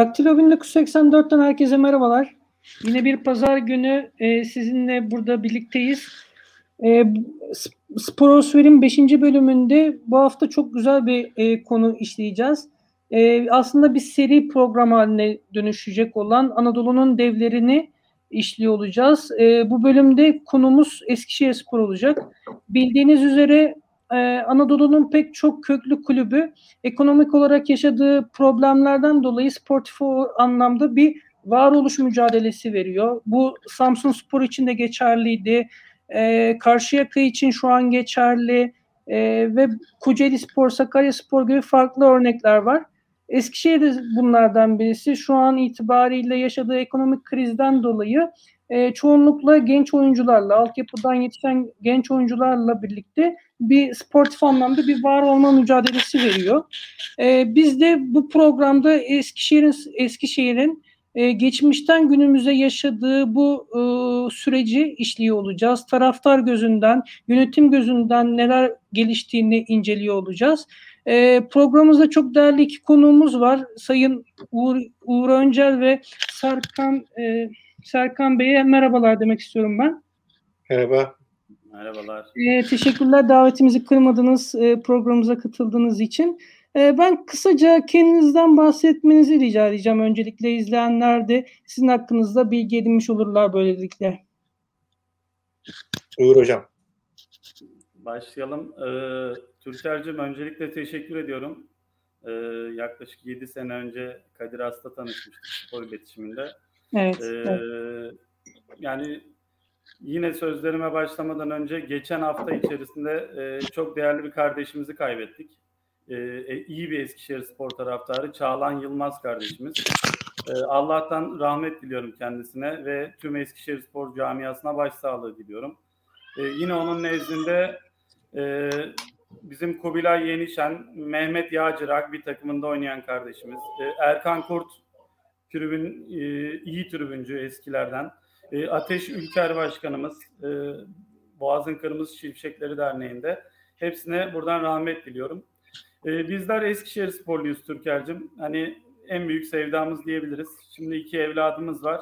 Daktilo 1984'ten herkese merhabalar. Yine bir pazar günü e, sizinle burada birlikteyiz. E, Sporosfer'in 5. bölümünde bu hafta çok güzel bir e, konu işleyeceğiz. E, aslında bir seri program haline dönüşecek olan Anadolu'nun devlerini işliyor olacağız. E, bu bölümde konumuz Eskişehir Spor olacak. Bildiğiniz üzere e, Anadolu'nun pek çok köklü kulübü ekonomik olarak yaşadığı problemlerden dolayı sportif anlamda bir varoluş mücadelesi veriyor. Bu Samsun Spor için de geçerliydi. E, Karşıyaka için şu an geçerli e, ve Kocaeli Spor, Sakarya Spor gibi farklı örnekler var. Eskişehir de bunlardan birisi. Şu an itibariyle yaşadığı ekonomik krizden dolayı e, çoğunlukla genç oyuncularla, altyapıdan yetişen genç oyuncularla birlikte bir sportif anlamda bir var olma mücadelesi veriyor. E, biz de bu programda Eskişehir'in Eskişehir'in e, geçmişten günümüze yaşadığı bu e, süreci işliyor olacağız. Taraftar gözünden, yönetim gözünden neler geliştiğini inceliyor olacağız. E, programımızda çok değerli iki konuğumuz var. Sayın Uğur, Uğur Öncel ve Serkan e, Serkan Bey'e merhabalar demek istiyorum ben. Merhaba. Merhabalar. E, teşekkürler davetimizi kırmadınız, e, programımıza katıldığınız için. E, ben kısaca kendinizden bahsetmenizi rica edeceğim. Öncelikle izleyenler de sizin hakkınızda bilgi edinmiş olurlar böylelikle. Uğur Hocam. Başlayalım. Ee, Türker'cim öncelikle teşekkür ediyorum. Ee, yaklaşık 7 sene önce Kadir As'ta tanışmıştık spor iletişiminde. Evet, ee, evet. Yani yine sözlerime başlamadan önce geçen hafta içerisinde e, çok değerli bir kardeşimizi kaybettik. E, e, iyi bir Eskişehir spor taraftarı Çağlan Yılmaz kardeşimiz. E, Allah'tan rahmet diliyorum kendisine ve tüm Eskişehir spor camiasına başsağlığı diliyorum. E, yine onun nezdinde e, bizim Kubilay Yenişen, Mehmet Yağcırak bir takımında oynayan kardeşimiz. E, Erkan Kurt tribün e, iyi tribüncü eskilerden. E, Ateş Ülker Başkanımız e, Boğaz'ın Kırmızı Çiftçekleri Derneği'nde hepsine buradan rahmet diliyorum. E, bizler Eskişehir sporluyuz Türker'cim. Hani en büyük sevdamız diyebiliriz. Şimdi iki evladımız var.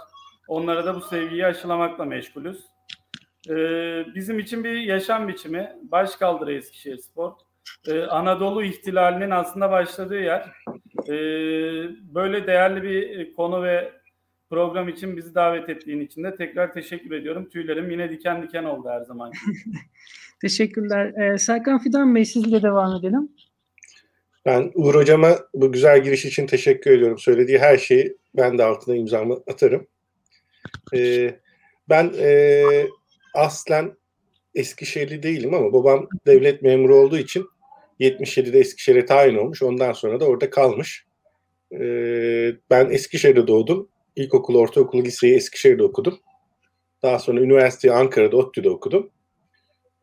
Onlara da bu sevgiyi aşılamakla meşgulüz. E, bizim için bir yaşam biçimi. Başkaldırı Eskişehir Spor. E, Anadolu ihtilalinin aslında başladığı yer. E, böyle değerli bir konu ve program için bizi davet ettiğin için de tekrar teşekkür ediyorum. Tüylerim yine diken diken oldu her zaman. Teşekkürler. Ee, Serkan Fidan Bey sizle devam edelim. Ben Uğur Hocam'a bu güzel giriş için teşekkür ediyorum. Söylediği her şeyi ben de altına imzamı atarım. Ee, ben e, aslen Eskişehirli değilim ama babam devlet memuru olduğu için 77'de Eskişehir'e tayin olmuş. Ondan sonra da orada kalmış. Ee, ben Eskişehir'de doğdum. İlkokul, ortaokul, liseyi Eskişehir'de okudum. Daha sonra üniversiteyi Ankara'da, ODTÜ'de okudum.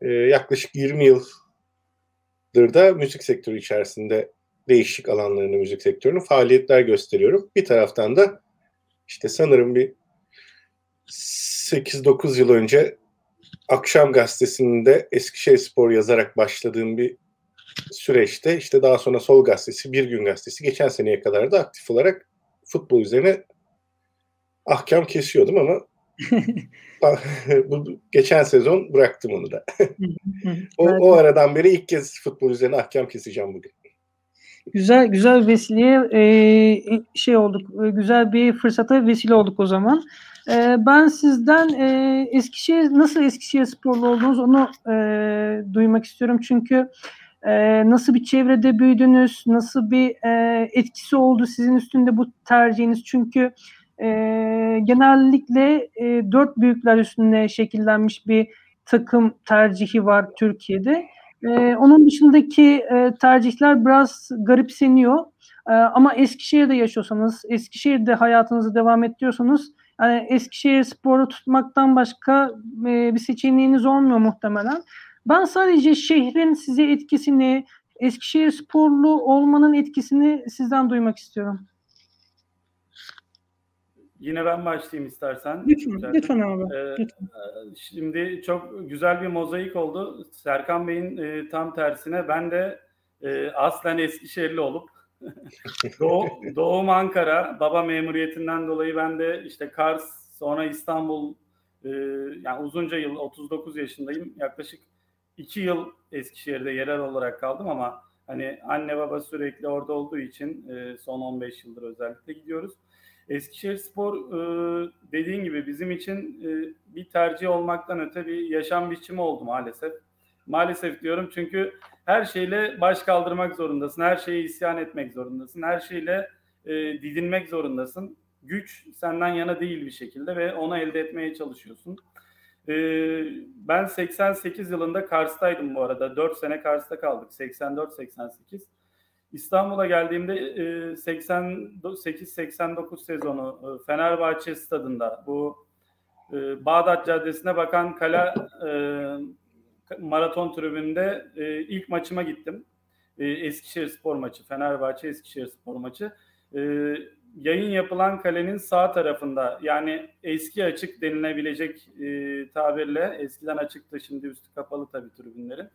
Ee, yaklaşık 20 yıldır da müzik sektörü içerisinde değişik alanlarında müzik sektörünün faaliyetler gösteriyorum. Bir taraftan da işte sanırım bir 8-9 yıl önce Akşam Gazetesi'nde Eskişehir Spor yazarak başladığım bir süreçte işte daha sonra Sol Gazetesi, Bir Gün Gazetesi geçen seneye kadar da aktif olarak futbol üzerine ahkam kesiyordum ama bu geçen sezon bıraktım onu da. o, o aradan beri ilk kez futbol üzerine ahkam keseceğim bugün. Güzel güzel vesileye e, şey olduk. Güzel bir fırsata vesile olduk o zaman. E, ben sizden e, Eskişehir nasıl Eskişehir sporlu oldunuz onu e, duymak istiyorum çünkü e, nasıl bir çevrede büyüdünüz, nasıl bir e, etkisi oldu sizin üstünde bu tercihiniz çünkü e, genellikle e, dört büyükler üstünde şekillenmiş bir takım tercihi var Türkiye'de. Onun dışındaki tercihler biraz garipseniyor. Ama Eskişehir'de yaşıyorsanız, Eskişehir'de hayatınızı devam ettiriyorsanız yani Eskişehir sporu tutmaktan başka bir seçeneğiniz olmuyor muhtemelen. Ben sadece şehrin size etkisini, Eskişehir sporlu olmanın etkisini sizden duymak istiyorum. Yine ben başlayayım istersen. Lütfen, lütfen abi. Ee, lütfen. Şimdi çok güzel bir mozaik oldu. Serkan Bey'in e, tam tersine ben de e, aslen Eskişehirli olup Doğu, doğum Ankara. Baba memuriyetinden dolayı ben de işte Kars, sonra İstanbul e, yani uzunca yıl 39 yaşındayım. Yaklaşık 2 yıl Eskişehir'de yerel olarak kaldım ama hani anne baba sürekli orada olduğu için e, son 15 yıldır özellikle gidiyoruz. Eskişehir Spor e, dediğin gibi bizim için e, bir tercih olmaktan öte bir yaşam biçimi oldu maalesef. Maalesef diyorum çünkü her şeyle baş kaldırmak zorundasın. Her şeye isyan etmek zorundasın. Her şeyle e, didinmek zorundasın. Güç senden yana değil bir şekilde ve onu elde etmeye çalışıyorsun. E, ben 88 yılında Kars'taydım bu arada. 4 sene Kars'ta kaldık. 84-88. İstanbul'a geldiğimde e, 88-89 sezonu e, Fenerbahçe stadında bu e, Bağdat Caddesi'ne bakan kale e, maraton tribünde e, ilk maçıma gittim. E, Eskişehir Spor maçı, Fenerbahçe Eskişehir Spor maçı. E, yayın yapılan kalenin sağ tarafında yani eski açık denilebilecek e, tabirle eskiden açıktı şimdi üstü kapalı tabii tribünlerin.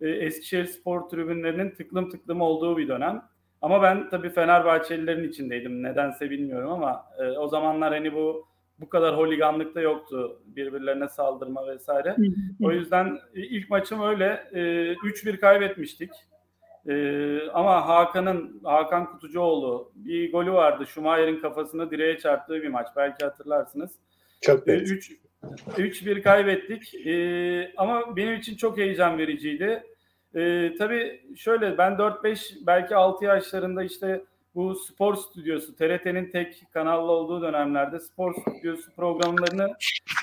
E, Eskişehir Spor tribünlerinin tıklım tıklım olduğu bir dönem. Ama ben tabii Fenerbahçelilerin içindeydim. Nedense bilmiyorum ama e, o zamanlar hani bu bu kadar holiganlık da yoktu. Birbirlerine saldırma vesaire. o yüzden ilk maçım öyle. E, 3-1 kaybetmiştik. E, ama Hakan'ın, Hakan Kutucuoğlu bir golü vardı. Schumacher'in kafasını direğe çarptığı bir maç. Belki hatırlarsınız. Çok E, net. 3 3-1 kaybettik. E, ama benim için çok heyecan vericiydi. E, tabii şöyle ben 4-5 belki 6 yaşlarında işte bu spor stüdyosu TRT'nin tek kanallı olduğu dönemlerde spor stüdyosu programlarını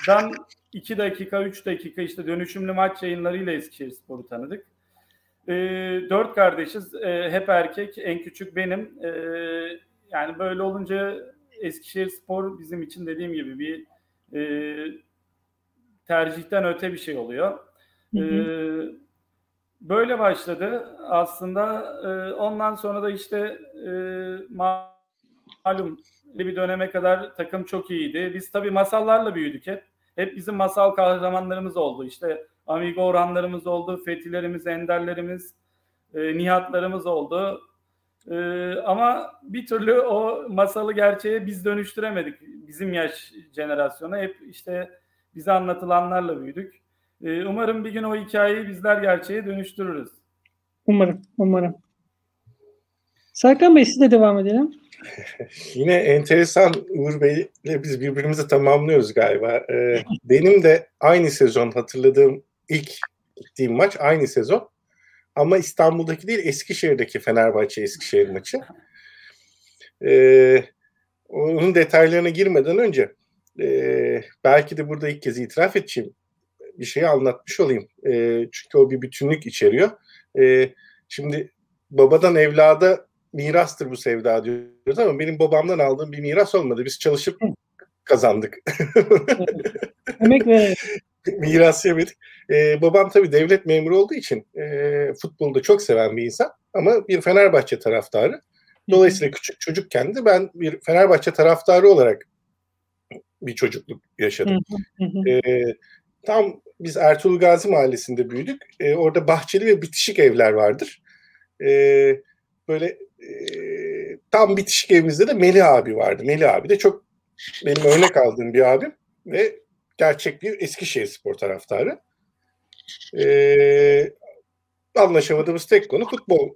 dan 2 dakika 3 dakika işte dönüşümlü maç yayınlarıyla Eskişehir Spor'u tanıdık. E, dört kardeşiz. E, hep erkek. En küçük benim. E, yani böyle olunca Eskişehir Spor bizim için dediğim gibi bir e, tercihten öte bir şey oluyor. Hı hı. E, böyle başladı aslında. E, ondan sonra da işte e, malum bir döneme kadar takım çok iyiydi. Biz tabii masallarla büyüdük hep. Hep bizim masal kahramanlarımız oldu. İşte Amigo Orhanlarımız oldu, Fethilerimiz, Enderlerimiz, e, Nihatlarımız oldu. E, ama bir türlü o masalı gerçeğe biz dönüştüremedik. Bizim yaş jenerasyona hep işte bize anlatılanlarla büyüdük. E, umarım bir gün o hikayeyi bizler gerçeğe dönüştürürüz. Umarım, umarım. Serkan Bey siz de devam edelim. Yine enteresan Uğur Bey'le biz birbirimizi tamamlıyoruz galiba. Ee, benim de aynı sezon hatırladığım ilk gittiğim maç aynı sezon. Ama İstanbul'daki değil Eskişehir'deki Fenerbahçe Eskişehir maçı. Ee, onun detaylarına girmeden önce e, belki de burada ilk kez itiraf edeceğim bir şeyi anlatmış olayım. E, çünkü o bir bütünlük içeriyor. E, şimdi babadan evlada mirastır bu sevda diyoruz ama benim babamdan aldığım bir miras olmadı. Biz çalışıp kazandık. Emek vererek. miras yemedik. Ee, babam tabii devlet memuru olduğu için e, futbolu da çok seven bir insan ama bir Fenerbahçe taraftarı. Dolayısıyla küçük çocukken de ben bir Fenerbahçe taraftarı olarak bir çocukluk yaşadım. Ee, tam biz Ertuğrul Gazi Mahallesi'nde büyüdük. Ee, orada bahçeli ve bitişik evler vardır. Ee, böyle e, tam bitişik evimizde de Melih abi vardı. Melih abi de çok benim örnek aldığım bir abim ve gerçek bir Eskişehir spor taraftarı. Ee, anlaşamadığımız tek konu futbol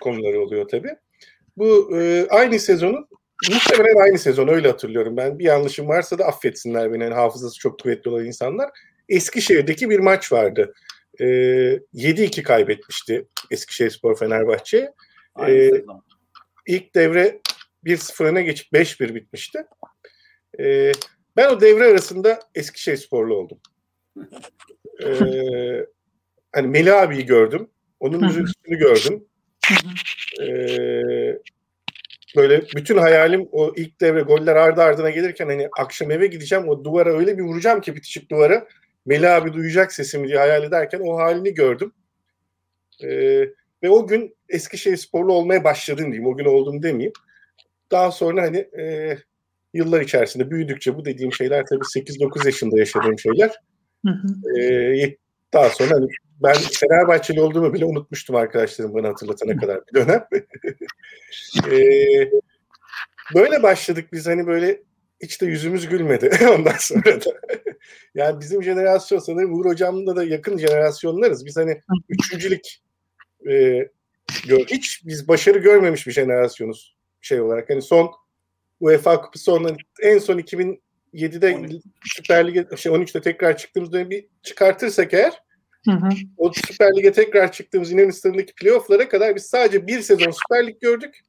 konuları oluyor tabii. Bu e, aynı sezonun muhtemelen aynı sezon öyle hatırlıyorum ben. Bir yanlışım varsa da affetsinler beni. Yani hafızası çok kuvvetli olan insanlar. Eskişehir'deki bir maç vardı. E, 7-2 kaybetmişti Eskişehir Spor Fenerbahçe. Aynı Ee, sezon. İlk devre 1-0 öne geçip 5-1 bitmişti. E, ben o devre arasında Eskişehir Sporlu oldum. E, hani Melih abiyi gördüm. Onun üzüntüsünü gördüm. Ee, böyle bütün hayalim o ilk devre goller ardı ardına gelirken hani akşam eve gideceğim o duvara öyle bir vuracağım ki bitişik duvara Melih abi duyacak sesimi diye hayal ederken o halini gördüm. Ee, ve o gün Eskişehir sporlu olmaya başladım diyeyim. O gün oldum demeyeyim. Daha sonra hani e, yıllar içerisinde büyüdükçe bu dediğim şeyler tabii 8-9 yaşında yaşadığım şeyler. Hı hı. Ee, daha sonra hani ben Fenerbahçeli olduğumu bile unutmuştum arkadaşlarım bana hatırlatana kadar bir dönem. e, böyle başladık biz hani böyle hiç de yüzümüz gülmedi ondan sonra da. yani bizim jenerasyon sanırım Uğur Hocam'la da yakın jenerasyonlarız. Biz hani üçüncülük e, hiç biz başarı görmemiş bir jenerasyonuz şey olarak. Hani son UEFA Kupası son en son 2007'de 12. Süper Lig'e şey 13'te tekrar çıktığımız dönemi bir çıkartırsak eğer hı hı. o Süper Lig'e tekrar çıktığımız Yunanistan'daki playoff'lara kadar biz sadece bir sezon Süper Lig gördük.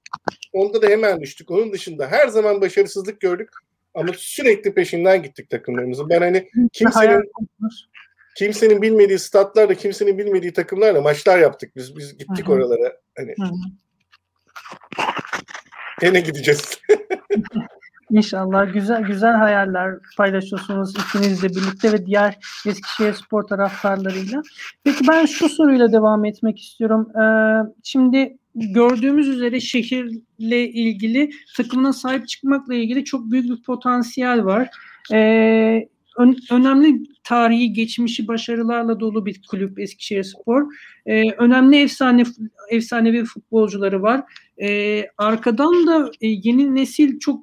Onda da hemen düştük. Onun dışında her zaman başarısızlık gördük. Ama sürekli peşinden gittik takımlarımızın. Ben hani kimsenin kimsenin bilmediği statlarla, kimsenin bilmediği takımlarla maçlar yaptık. Biz biz gittik Hı-hı. oralara. Hani Hı-hı. Gene gideceğiz. İnşallah güzel güzel hayaller paylaşıyorsunuz ikiniz de birlikte ve diğer Eskişehir spor taraftarlarıyla. Peki ben şu soruyla devam etmek istiyorum. Ee, şimdi gördüğümüz üzere şehirle ilgili takımına sahip çıkmakla ilgili çok büyük bir potansiyel var. Ee, ön, önemli tarihi geçmişi başarılarla dolu bir kulüp Eskişehir Spor. Ee, önemli efsane efsanevi futbolcuları var. Ee, arkadan da e, yeni nesil çok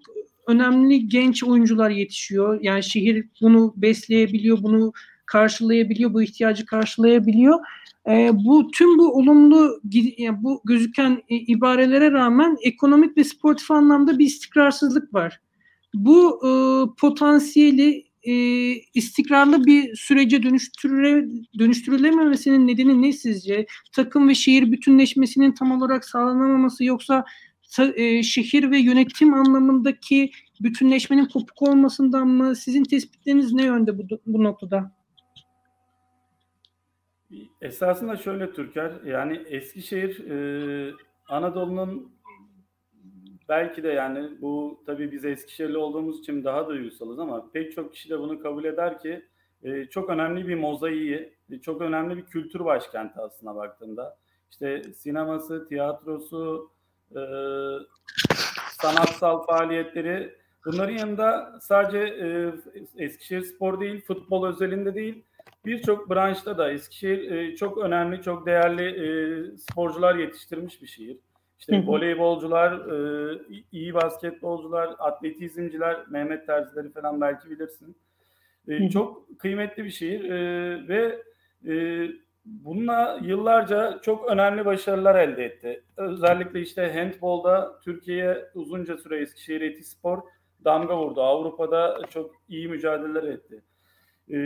önemli genç oyuncular yetişiyor. Yani şehir bunu besleyebiliyor, bunu karşılayabiliyor, bu ihtiyacı karşılayabiliyor. E, bu tüm bu olumlu yani bu gözüken e, ibarelere rağmen ekonomik ve sportif anlamda bir istikrarsızlık var. Bu e, potansiyeli e, istikrarlı bir sürece dönüştürüle, dönüştürülememesinin nedeni ne sizce? Takım ve şehir bütünleşmesinin tam olarak sağlanamaması yoksa e, şehir ve yönetim anlamındaki bütünleşmenin kopuk olmasından mı? Sizin tespitleriniz ne yönde bu, bu noktada? Esasında şöyle Türker, yani Eskişehir e, Anadolu'nun belki de yani bu tabii biz Eskişehirli olduğumuz için daha da uyusalız ama pek çok kişi de bunu kabul eder ki e, çok önemli bir mozaiği, çok önemli bir kültür başkenti aslında baktığında. İşte sineması, tiyatrosu, e, sanatsal faaliyetleri bunların yanında sadece e, Eskişehir spor değil, futbol özelinde değil birçok branşta da Eskişehir e, çok önemli, çok değerli e, sporcular yetiştirmiş bir şehir. İşte hı hı. voleybolcular, e, iyi basketbolcular, atletizmciler, Mehmet Terzileri falan belki bilirsin. E, çok kıymetli bir şehir e, ve e, bununla yıllarca çok önemli başarılar elde etti. Özellikle işte handbolda Türkiye'ye uzunca süre Eskişehir Etispor damga vurdu. Avrupa'da çok iyi mücadeleler etti. E,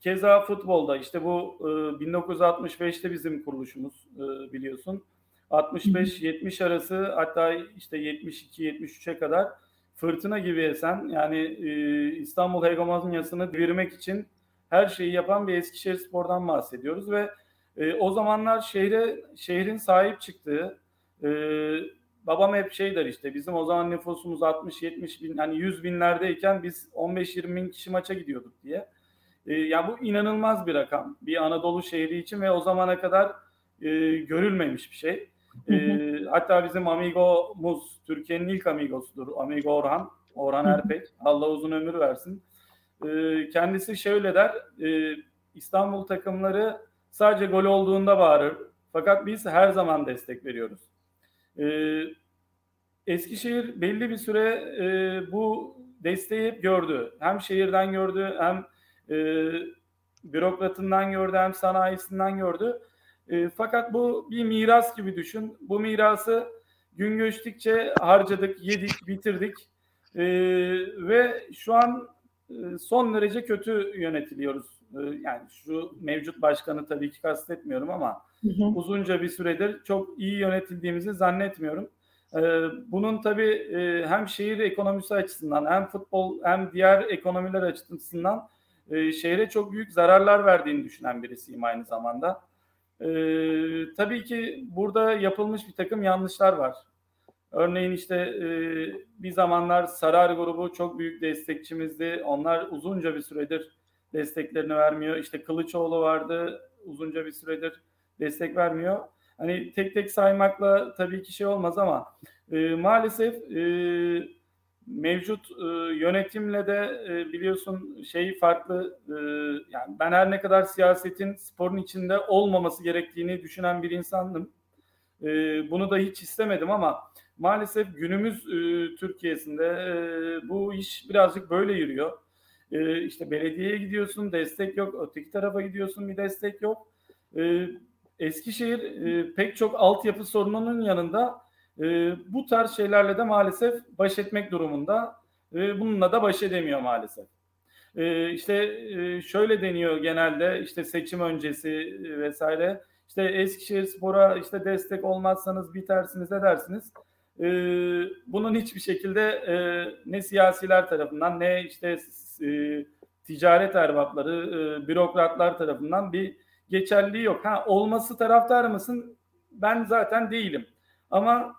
keza futbolda işte bu e, 1965'te bizim kuruluşumuz e, biliyorsun. 65-70 arası hatta işte 72-73'e kadar fırtına gibi esen yani e, İstanbul hegemonyasını devirmek için her şeyi yapan bir Eskişehir Spor'dan bahsediyoruz ve e, o zamanlar şehre şehrin sahip çıktığı e, babam hep şey der işte bizim o zaman nüfusumuz 60-70 bin hani 100 binlerdeyken biz 15-20 bin kişi maça gidiyorduk diye. E, yani bu inanılmaz bir rakam bir Anadolu şehri için ve o zamana kadar e, görülmemiş bir şey. E, hatta bizim amigomuz Türkiye'nin ilk amigosudur. Amigo Orhan. Orhan Erpek. Allah uzun ömür versin. E, kendisi şöyle der. E, İstanbul takımları sadece gol olduğunda bağırır. Fakat biz her zaman destek veriyoruz. E, Eskişehir belli bir süre e, bu desteği hep gördü. Hem şehirden gördü hem e, bürokratından gördü hem sanayisinden gördü. E, fakat bu bir miras gibi düşün. Bu mirası gün geçtikçe harcadık, yedik, bitirdik e, ve şu an e, son derece kötü yönetiliyoruz. E, yani şu mevcut başkanı tabii ki kastetmiyorum ama hı hı. uzunca bir süredir çok iyi yönetildiğimizi zannetmiyorum. E, bunun tabii e, hem şehir ekonomisi açısından hem futbol hem diğer ekonomiler açısından e, şehre çok büyük zararlar verdiğini düşünen birisiyim aynı zamanda. Ee, tabii ki burada yapılmış bir takım yanlışlar var. Örneğin işte e, bir zamanlar Sarar grubu çok büyük destekçimizdi. Onlar uzunca bir süredir desteklerini vermiyor. İşte Kılıçoğlu vardı uzunca bir süredir destek vermiyor. Hani tek tek saymakla tabii ki şey olmaz ama e, maalesef e, mevcut e, yönetimle de e, biliyorsun şey farklı e, yani ben her ne kadar siyasetin sporun içinde olmaması gerektiğini düşünen bir insandım. E, bunu da hiç istemedim ama maalesef günümüz e, Türkiye'sinde e, bu iş birazcık böyle yürüyor. E, işte belediyeye gidiyorsun destek yok, öteki tarafa gidiyorsun bir destek yok. E, Eskişehir e, pek çok altyapı sorununun yanında e, bu tarz şeylerle de maalesef baş etmek durumunda. E, bununla da baş edemiyor maalesef. E, işte e, şöyle deniyor genelde işte seçim öncesi vesaire. İşte Eskişehir Spor'a işte destek olmazsanız bitersiniz edersiniz. E, bunun hiçbir şekilde e, ne siyasiler tarafından ne işte e, ticaret erbapları, e, bürokratlar tarafından bir geçerliği yok. Ha olması taraftar mısın? Ben zaten değilim. Ama e,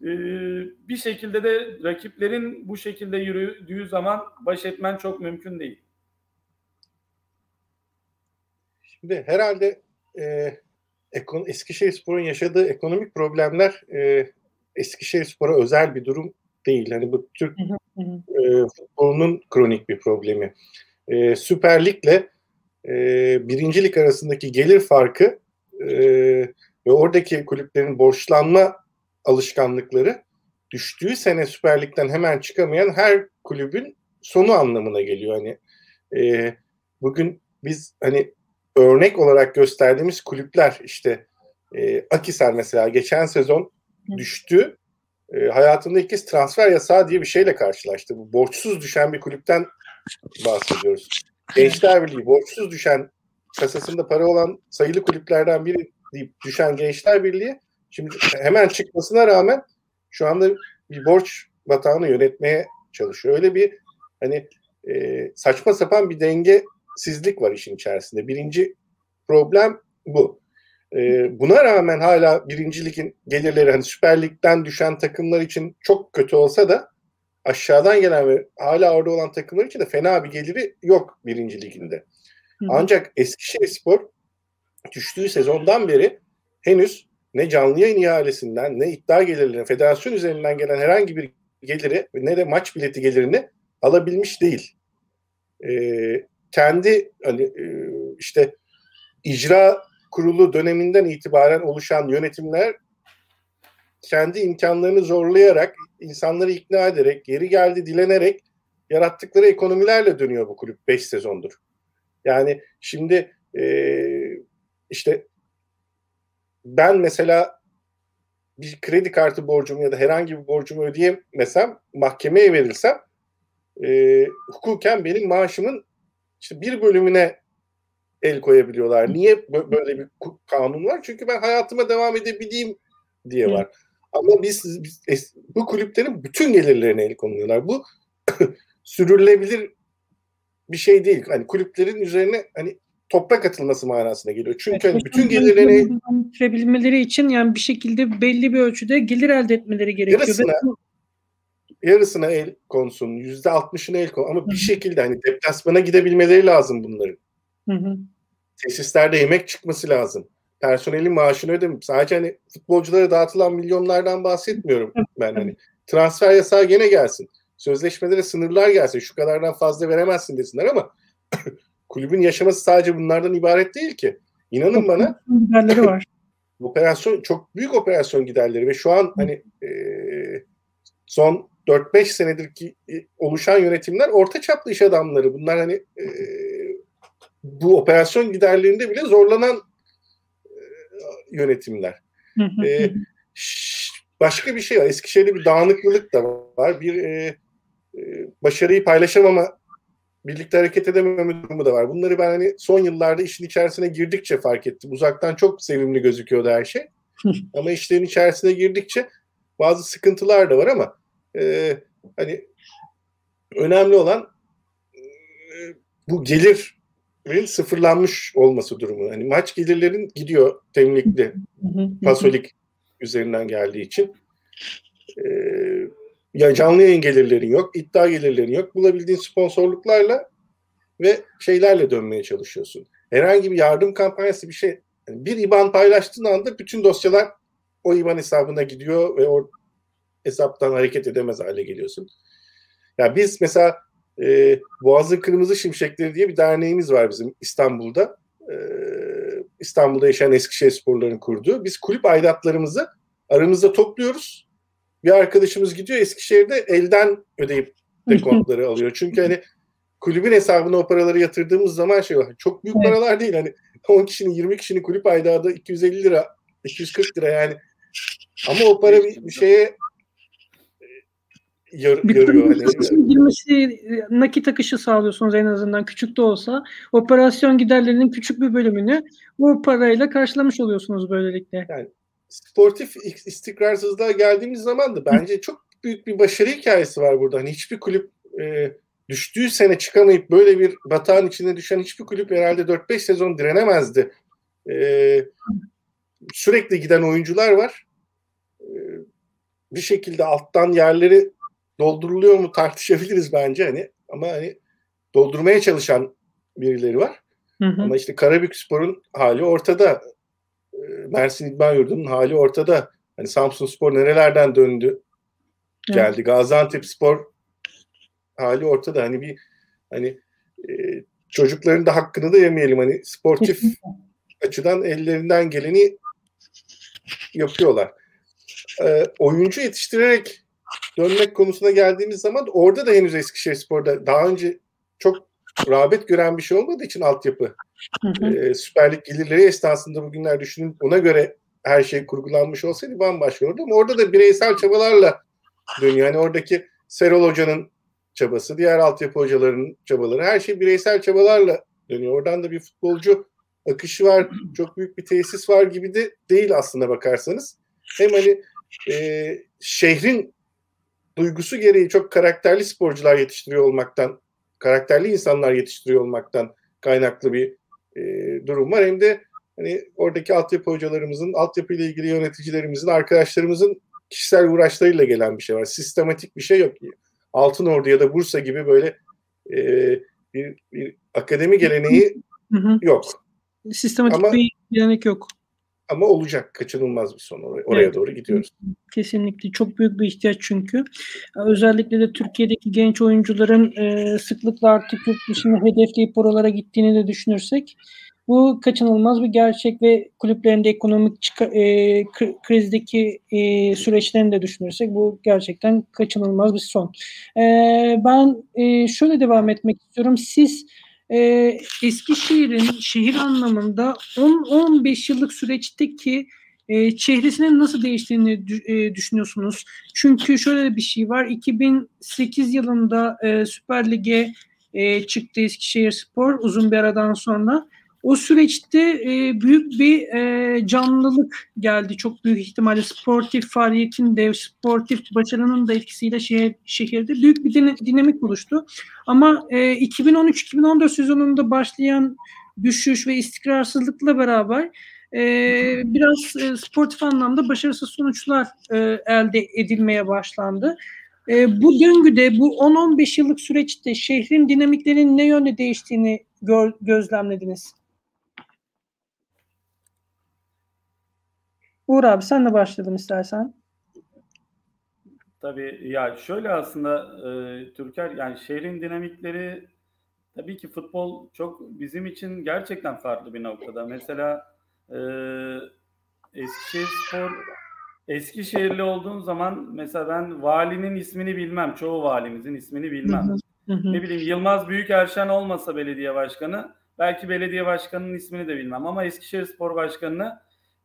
bir şekilde de rakiplerin bu şekilde yürüdüğü zaman baş etmen çok mümkün değil. Şimdi herhalde e, ekon Eskişehir Spor'un yaşadığı ekonomik problemler e, Eskişehir Spor'a özel bir durum değil. Hani bu Türk e, futbolunun kronik bir problemi. E, Süper Lig'le e, birincilik arasındaki gelir farkı e, ve oradaki kulüplerin borçlanma alışkanlıkları düştüğü sene Süper Lig'den hemen çıkamayan her kulübün sonu anlamına geliyor. Hani e, bugün biz hani örnek olarak gösterdiğimiz kulüpler işte e, Akisar mesela geçen sezon düştü. E, hayatında ilk kez transfer yasağı diye bir şeyle karşılaştı. Bu borçsuz düşen bir kulüpten bahsediyoruz. Gençler Birliği borçsuz düşen kasasında para olan sayılı kulüplerden biri deyip düşen Gençler Birliği şimdi hemen çıkmasına rağmen şu anda bir borç batağını yönetmeye çalışıyor. Öyle bir hani e, saçma sapan bir dengesizlik var işin içerisinde. Birinci problem bu. E, buna rağmen hala birinci ligin gelirleri hani Süper Lig'den düşen takımlar için çok kötü olsa da aşağıdan gelen ve hala orada olan takımlar için de fena bir geliri yok birinci liginde. Hı. Ancak Eskişehir Spor düştüğü sezondan beri henüz ne canlı yayın ihalesinden ne iddia gelirlerine federasyon üzerinden gelen herhangi bir geliri ne de maç bileti gelirini alabilmiş değil. Ee, kendi hani e, işte icra kurulu döneminden itibaren oluşan yönetimler kendi imkanlarını zorlayarak, insanları ikna ederek, geri geldi dilenerek yarattıkları ekonomilerle dönüyor bu kulüp 5 sezondur. Yani şimdi e, işte ben mesela bir kredi kartı borcumu ya da herhangi bir borcumu ödeyemesem, mahkemeye verilsem e, hukuken benim maaşımın işte bir bölümüne el koyabiliyorlar. Niye böyle bir kanun var? Çünkü ben hayatıma devam edebileyim diye var. Ama biz, biz bu kulüplerin bütün gelirlerine el konuyorlar. Bu sürülebilir bir şey değil. Hani kulüplerin üzerine hani toprak atılması manasına geliyor. Çünkü hani bütün gelirlerini bitirebilmeleri için yani bir şekilde belli bir ölçüde gelir elde etmeleri gerekiyor. Yarısına, yarısına el konsun, yüzde altmışına el konsun ama bir şekilde hani deplasmana gidebilmeleri lazım bunların. Hı hı. Tesislerde yemek çıkması lazım personelin maaşını ödemem. Sadece hani futbolculara dağıtılan milyonlardan bahsetmiyorum ben hani. Transfer yasağı gene gelsin. Sözleşmelere sınırlar gelsin. Şu kadardan fazla veremezsin desinler ama kulübün yaşaması sadece bunlardan ibaret değil ki. İnanın bana giderleri var. operasyon çok büyük operasyon giderleri ve şu an hani e, son 4-5 senedir ki e, oluşan yönetimler orta çaplı iş adamları. Bunlar hani e, bu operasyon giderlerinde bile zorlanan yönetimler. ee, başka bir şey var. Eskişehir'de bir dağınıklılık da var. Bir e, e, başarıyı paylaşamama, birlikte hareket edememe durumu da var. Bunları ben hani son yıllarda işin içerisine girdikçe fark ettim. Uzaktan çok sevimli gözüküyordu her şey. ama işlerin içerisine girdikçe bazı sıkıntılar da var ama e, hani önemli olan e, bu gelir sıfırlanmış olması durumu. Hani maç gelirlerin gidiyor temlikli pasolik üzerinden geldiği için. Ee, ya canlı yayın gelirlerin yok, iddia gelirlerin yok. Bulabildiğin sponsorluklarla ve şeylerle dönmeye çalışıyorsun. Herhangi bir yardım kampanyası bir şey. Yani bir IBAN paylaştığın anda bütün dosyalar o IBAN hesabına gidiyor ve o hesaptan hareket edemez hale geliyorsun. Ya biz mesela e, Boğaz'ın Kırmızı Şimşekleri diye bir derneğimiz var bizim İstanbul'da. E, İstanbul'da yaşayan Eskişehir sporlarını kurduğu. Biz kulüp aidatlarımızı aramızda topluyoruz. Bir arkadaşımız gidiyor Eskişehir'de elden ödeyip dekontları alıyor. Çünkü hani kulübün hesabına o paraları yatırdığımız zaman şey var. Çok büyük Evet. paralar değil. Hani 10 kişinin 20 kişinin kulüp aidatı 250 lira 240 lira yani. Ama o para bir, bir şeye e, yar, Bir yarıyor. Hani, girmesi nakit akışı sağlıyorsunuz en azından küçük de olsa. Operasyon giderlerinin küçük bir bölümünü o parayla karşılamış oluyorsunuz böylelikle. Sportif istikrarsızlığa geldiğimiz zaman da bence çok büyük bir başarı hikayesi var burada. Hani hiçbir kulüp e, düştüğü sene çıkamayıp böyle bir batağın içine düşen hiçbir kulüp herhalde 4-5 sezon direnemezdi. E, sürekli giden oyuncular var. E, bir şekilde alttan yerleri dolduruluyor mu tartışabiliriz bence hani ama hani doldurmaya çalışan birileri var. Hı hı. Ama işte Karabükspor'un hali ortada. Mersin İdman Yurdu'nun hali ortada. Hani Samsun Spor nerelerden döndü geldi. Gaziantep Spor hali ortada. Hani bir hani e, çocukların da hakkını da yemeyelim. Hani sportif açıdan ellerinden geleni yapıyorlar. Ee, oyuncu yetiştirerek dönmek konusuna geldiğimiz zaman da orada da henüz Eskişehir Spor'da daha önce çok rağbet gören bir şey olmadığı için altyapı Hı hı. e, Süper Lig gelirleri esnasında bugünler düşünün ona göre her şey kurgulanmış olsaydı bambaşka olurdu ama orada da bireysel çabalarla dönüyor. Yani oradaki Serol Hoca'nın çabası, diğer altyapı hocalarının çabaları her şey bireysel çabalarla dönüyor. Oradan da bir futbolcu akışı var, çok büyük bir tesis var gibi de değil aslında bakarsanız. Hem hani e, şehrin duygusu gereği çok karakterli sporcular yetiştiriyor olmaktan, karakterli insanlar yetiştiriyor olmaktan kaynaklı bir e, durum var. Hem de hani oradaki altyapı hocalarımızın, altyapı ile ilgili yöneticilerimizin, arkadaşlarımızın kişisel uğraşlarıyla gelen bir şey var. Sistematik bir şey yok. Altın Ordu ya da Bursa gibi böyle e, bir, bir akademi geleneği yok. Sistematik Ama- bir gelenek yok. Ama olacak. Kaçınılmaz bir son. Oraya, oraya Evet. doğru gidiyoruz. Kesinlikle çok büyük bir ihtiyaç çünkü. Özellikle de Türkiye'deki genç oyuncuların e, sıklıkla artık yurt dışına hedefleyip oralara gittiğini de düşünürsek bu kaçınılmaz bir gerçek ve kulüplerinde ekonomik çıka- e, kri- krizdeki e, süreçlerini de düşünürsek bu gerçekten kaçınılmaz bir son. E, ben e, şöyle devam etmek istiyorum. Siz e, Eskişehir'in şehir anlamında 10-15 yıllık süreçteki e, çehresinin nasıl değiştiğini e, düşünüyorsunuz? Çünkü şöyle bir şey var. 2008 yılında e, Süper Lig'e e, çıktı Eskişehir Spor uzun bir aradan sonra. O süreçte e, büyük bir e, canlılık geldi. Çok büyük ihtimalle sportif faaliyetin de sportif başarının da etkisiyle şehir, şehirde büyük bir din- dinamik oluştu. Ama e, 2013-2014 sezonunda başlayan düşüş ve istikrarsızlıkla beraber e, biraz e, sportif anlamda başarısız sonuçlar e, elde edilmeye başlandı. E, bu döngüde bu 10-15 yıllık süreçte şehrin dinamiklerinin ne yönde değiştiğini gör- gözlemlediniz? Uğur abi sen de başlayalım istersen. Tabii ya şöyle aslında e, Türker yani şehrin dinamikleri tabii ki futbol çok bizim için gerçekten farklı bir noktada. Mesela e, Eskişehir Spor Eskişehirli olduğum zaman mesela ben valinin ismini bilmem. Çoğu valimizin ismini bilmem. Hı hı. Ne bileyim Yılmaz Büyükerşen olmasa belediye başkanı belki belediye başkanının ismini de bilmem ama Eskişehir Spor Başkanı'nı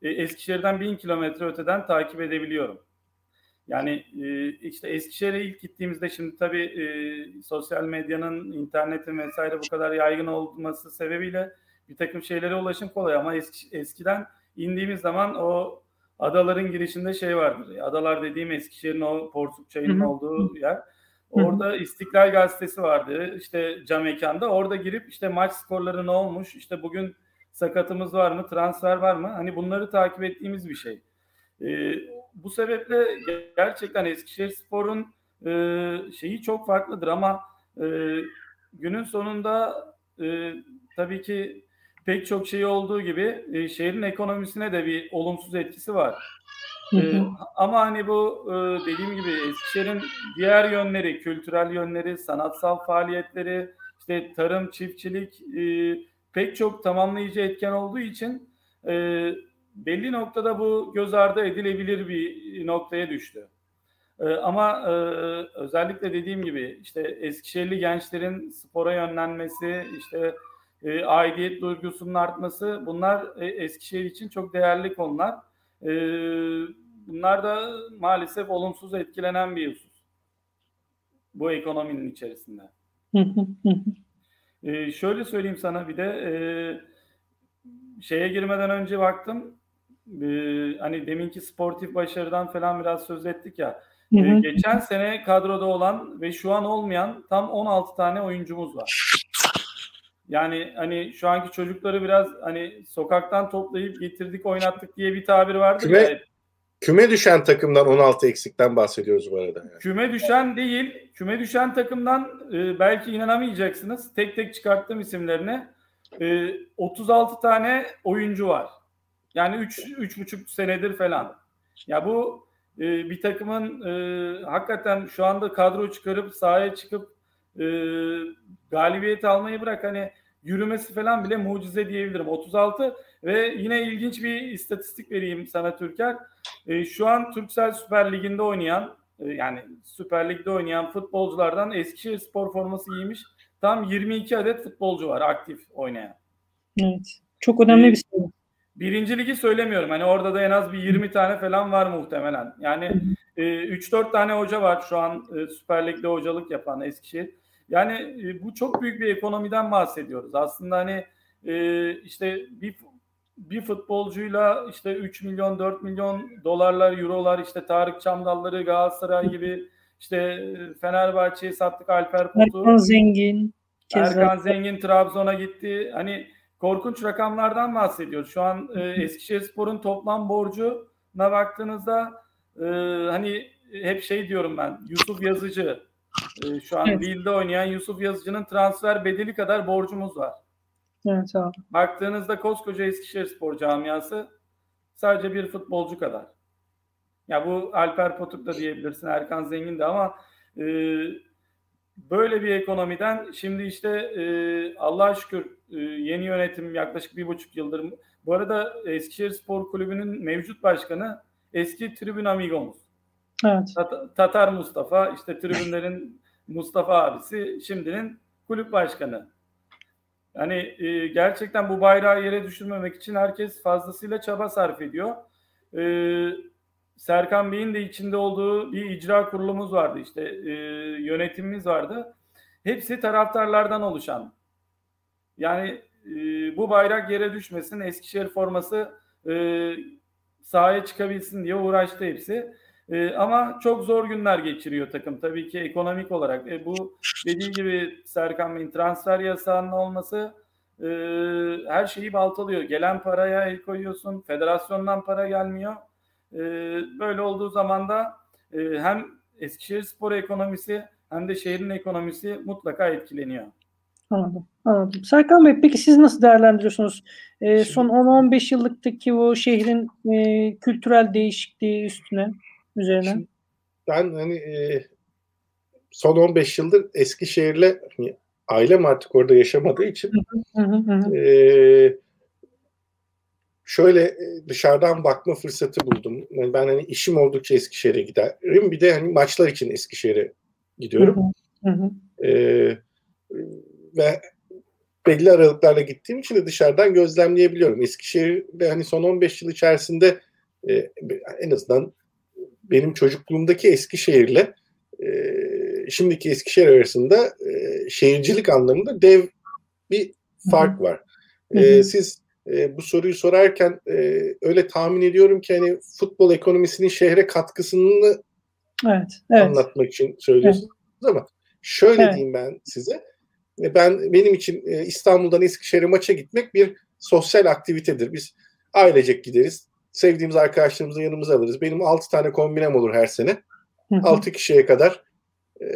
e, Eskişehir'den bin kilometre öteden takip edebiliyorum. Yani e, işte Eskişehir'e ilk gittiğimizde şimdi tabii e, sosyal medyanın, internetin vesaire bu kadar yaygın olması sebebiyle bir takım şeylere ulaşım kolay ama eski, eskiden indiğimiz zaman o adaların girişinde şey vardır. Adalar dediğim Eskişehir'in o Porsuk Çayı'nın olduğu yer. Orada İstiklal Gazetesi vardı. İşte cam mekanda. Orada girip işte maç skorları ne olmuş? İşte bugün sakatımız var mı? Transfer var mı? Hani bunları takip ettiğimiz bir şey. Ee, bu sebeple gerçekten Eskişehir Spor'un e, şeyi çok farklıdır ama e, günün sonunda e, tabii ki pek çok şey olduğu gibi e, şehrin ekonomisine de bir olumsuz etkisi var. Hı E, ama hani bu e, dediğim gibi Eskişehir'in diğer yönleri, kültürel yönleri, sanatsal faaliyetleri, işte tarım, çiftçilik e, pek çok tamamlayıcı etken olduğu için e, belli noktada bu göz ardı edilebilir bir noktaya düştü. E, ama e, özellikle dediğim gibi işte Eskişehirli gençlerin spora yönlenmesi, işte e, aidiyet duygusunun artması bunlar e, Eskişehir için çok değerli konular. E, bunlar da maalesef olumsuz etkilenen bir husus. Bu ekonominin içerisinde. Hı hı, hı hı. E, şöyle söyleyeyim sana bir de e, şeye girmeden önce baktım. E, hani deminki sportif başarıdan falan biraz söz ettik ya. Hı E, hı. geçen sene kadroda olan ve şu an olmayan tam 16 tane oyuncumuz var. Yani hani şu anki çocukları biraz hani sokaktan toplayıp getirdik oynattık diye bir tabir vardı Küme- ya. Küme düşen takımdan 16 eksikten bahsediyoruz bu arada. Yani. Küme düşen değil, küme düşen takımdan e, belki inanamayacaksınız. Tek tek çıkarttığım isimlerine e, 36 tane oyuncu var. Yani 3 üç, buçuk senedir falan. Ya bu e, bir takımın e, hakikaten şu anda kadro çıkarıp sahaya çıkıp e, galibiyet almayı bırak hani yürümesi falan bile mucize diyebilirim. 36 ve yine ilginç bir istatistik vereyim sana Türker. E, şu an Türksel Süper Ligi'nde oynayan e, yani Süper Lig'de oynayan futbolculardan Eskişehir spor forması giymiş tam 22 adet futbolcu var aktif oynayan. Evet. Çok önemli Ee, bir şey. Birinci ligi söylemiyorum. Hani orada da en az bir 20 tane falan var muhtemelen. Yani e, 3-4 tane hoca var şu an e, Süper Lig'de hocalık yapan Eskişehir. Yani e, bu çok büyük bir ekonomiden bahsediyoruz. Aslında hani e, işte bir bir futbolcuyla işte 3 milyon 4 milyon dolarlar eurolar işte Tarık Çamdalları Galatasaray gibi işte e, Fenerbahçe'ye sattık Alper Potu. Erkan Zengin. Erkan Zengin Trabzon'a gitti. Hani korkunç rakamlardan bahsediyoruz. Şu an e, Eskişehirspor'un toplam borcuna baktığınızda e, hani hep şey diyorum ben Yusuf Yazıcı e, şu an Evet. Lille'de oynayan Yusuf Yazıcı'nın transfer bedeli kadar borcumuz var. Evet abi. Baktığınızda koskoca Eskişehirspor camiası sadece bir futbolcu kadar. Ya bu Alper Potuk da diyebilirsin, Erkan Zengin de ama e, böyle bir ekonomiden şimdi işte e, Allah'a şükür e, yeni yönetim yaklaşık bir buçuk yıldır. Bu arada Eskişehir Spor Kulübü'nün mevcut başkanı eski tribün amigomuz. Evet. Tat- Tatar Mustafa, işte tribünlerin Mustafa abisi, şimdinin kulüp başkanı. Yani e, gerçekten bu bayrağı yere düşürmemek için herkes fazlasıyla çaba sarf ediyor. E, Serkan Bey'in de içinde olduğu bir icra kurulumuz vardı işte e, yönetimimiz vardı. Hepsi taraftarlardan oluşan. Yani e, bu bayrak yere düşmesin, Eskişehir forması e, sahaya çıkabilsin diye uğraştı hepsi. E, ama çok zor günler geçiriyor takım tabii ki ekonomik olarak. E, bu dediği gibi Serkan Bey'in transfer yasağının olması e, her şeyi baltalıyor. Gelen paraya el koyuyorsun, federasyondan para gelmiyor. E, böyle olduğu zaman da e, hem Eskişehir spor ekonomisi hem de şehrin ekonomisi mutlaka etkileniyor. Anladım. Anladım. Serkan Bey peki siz nasıl değerlendiriyorsunuz? Ee, son 10-15 yıllıktaki o şehrin e, kültürel değişikliği üstüne, üzerine. Şimdi ben hani e, son 15 yıldır Eskişehir'le hani ailem artık orada yaşamadığı için e, şöyle e, dışarıdan bakma fırsatı buldum. Yani ben hani işim oldukça Eskişehir'e giderim. Bir de hani maçlar için Eskişehir'e gidiyorum. Hı hı. Ee, ve belli aralıklarla gittiğim için de dışarıdan gözlemleyebiliyorum. Eskişehir'de hani son 15 yıl içerisinde e, en azından benim çocukluğumdaki Eskişehir'le e, şimdiki Eskişehir arasında e, şehircilik anlamında dev bir fark var. Hı hı. E, siz e, bu soruyu sorarken e, öyle tahmin ediyorum ki hani futbol ekonomisinin şehre katkısını Evet. Evet. anlatmak için söylüyorsunuz ama şöyle Evet. diyeyim ben size. E, Ben benim için e, İstanbul'dan Eskişehir'e maça gitmek bir sosyal aktivitedir. Biz ailecek gideriz. Sevdiğimiz arkadaşlarımızı yanımıza alırız. Benim 6 tane kombinem olur her sene. Hı hı. 6 kişiye kadar e,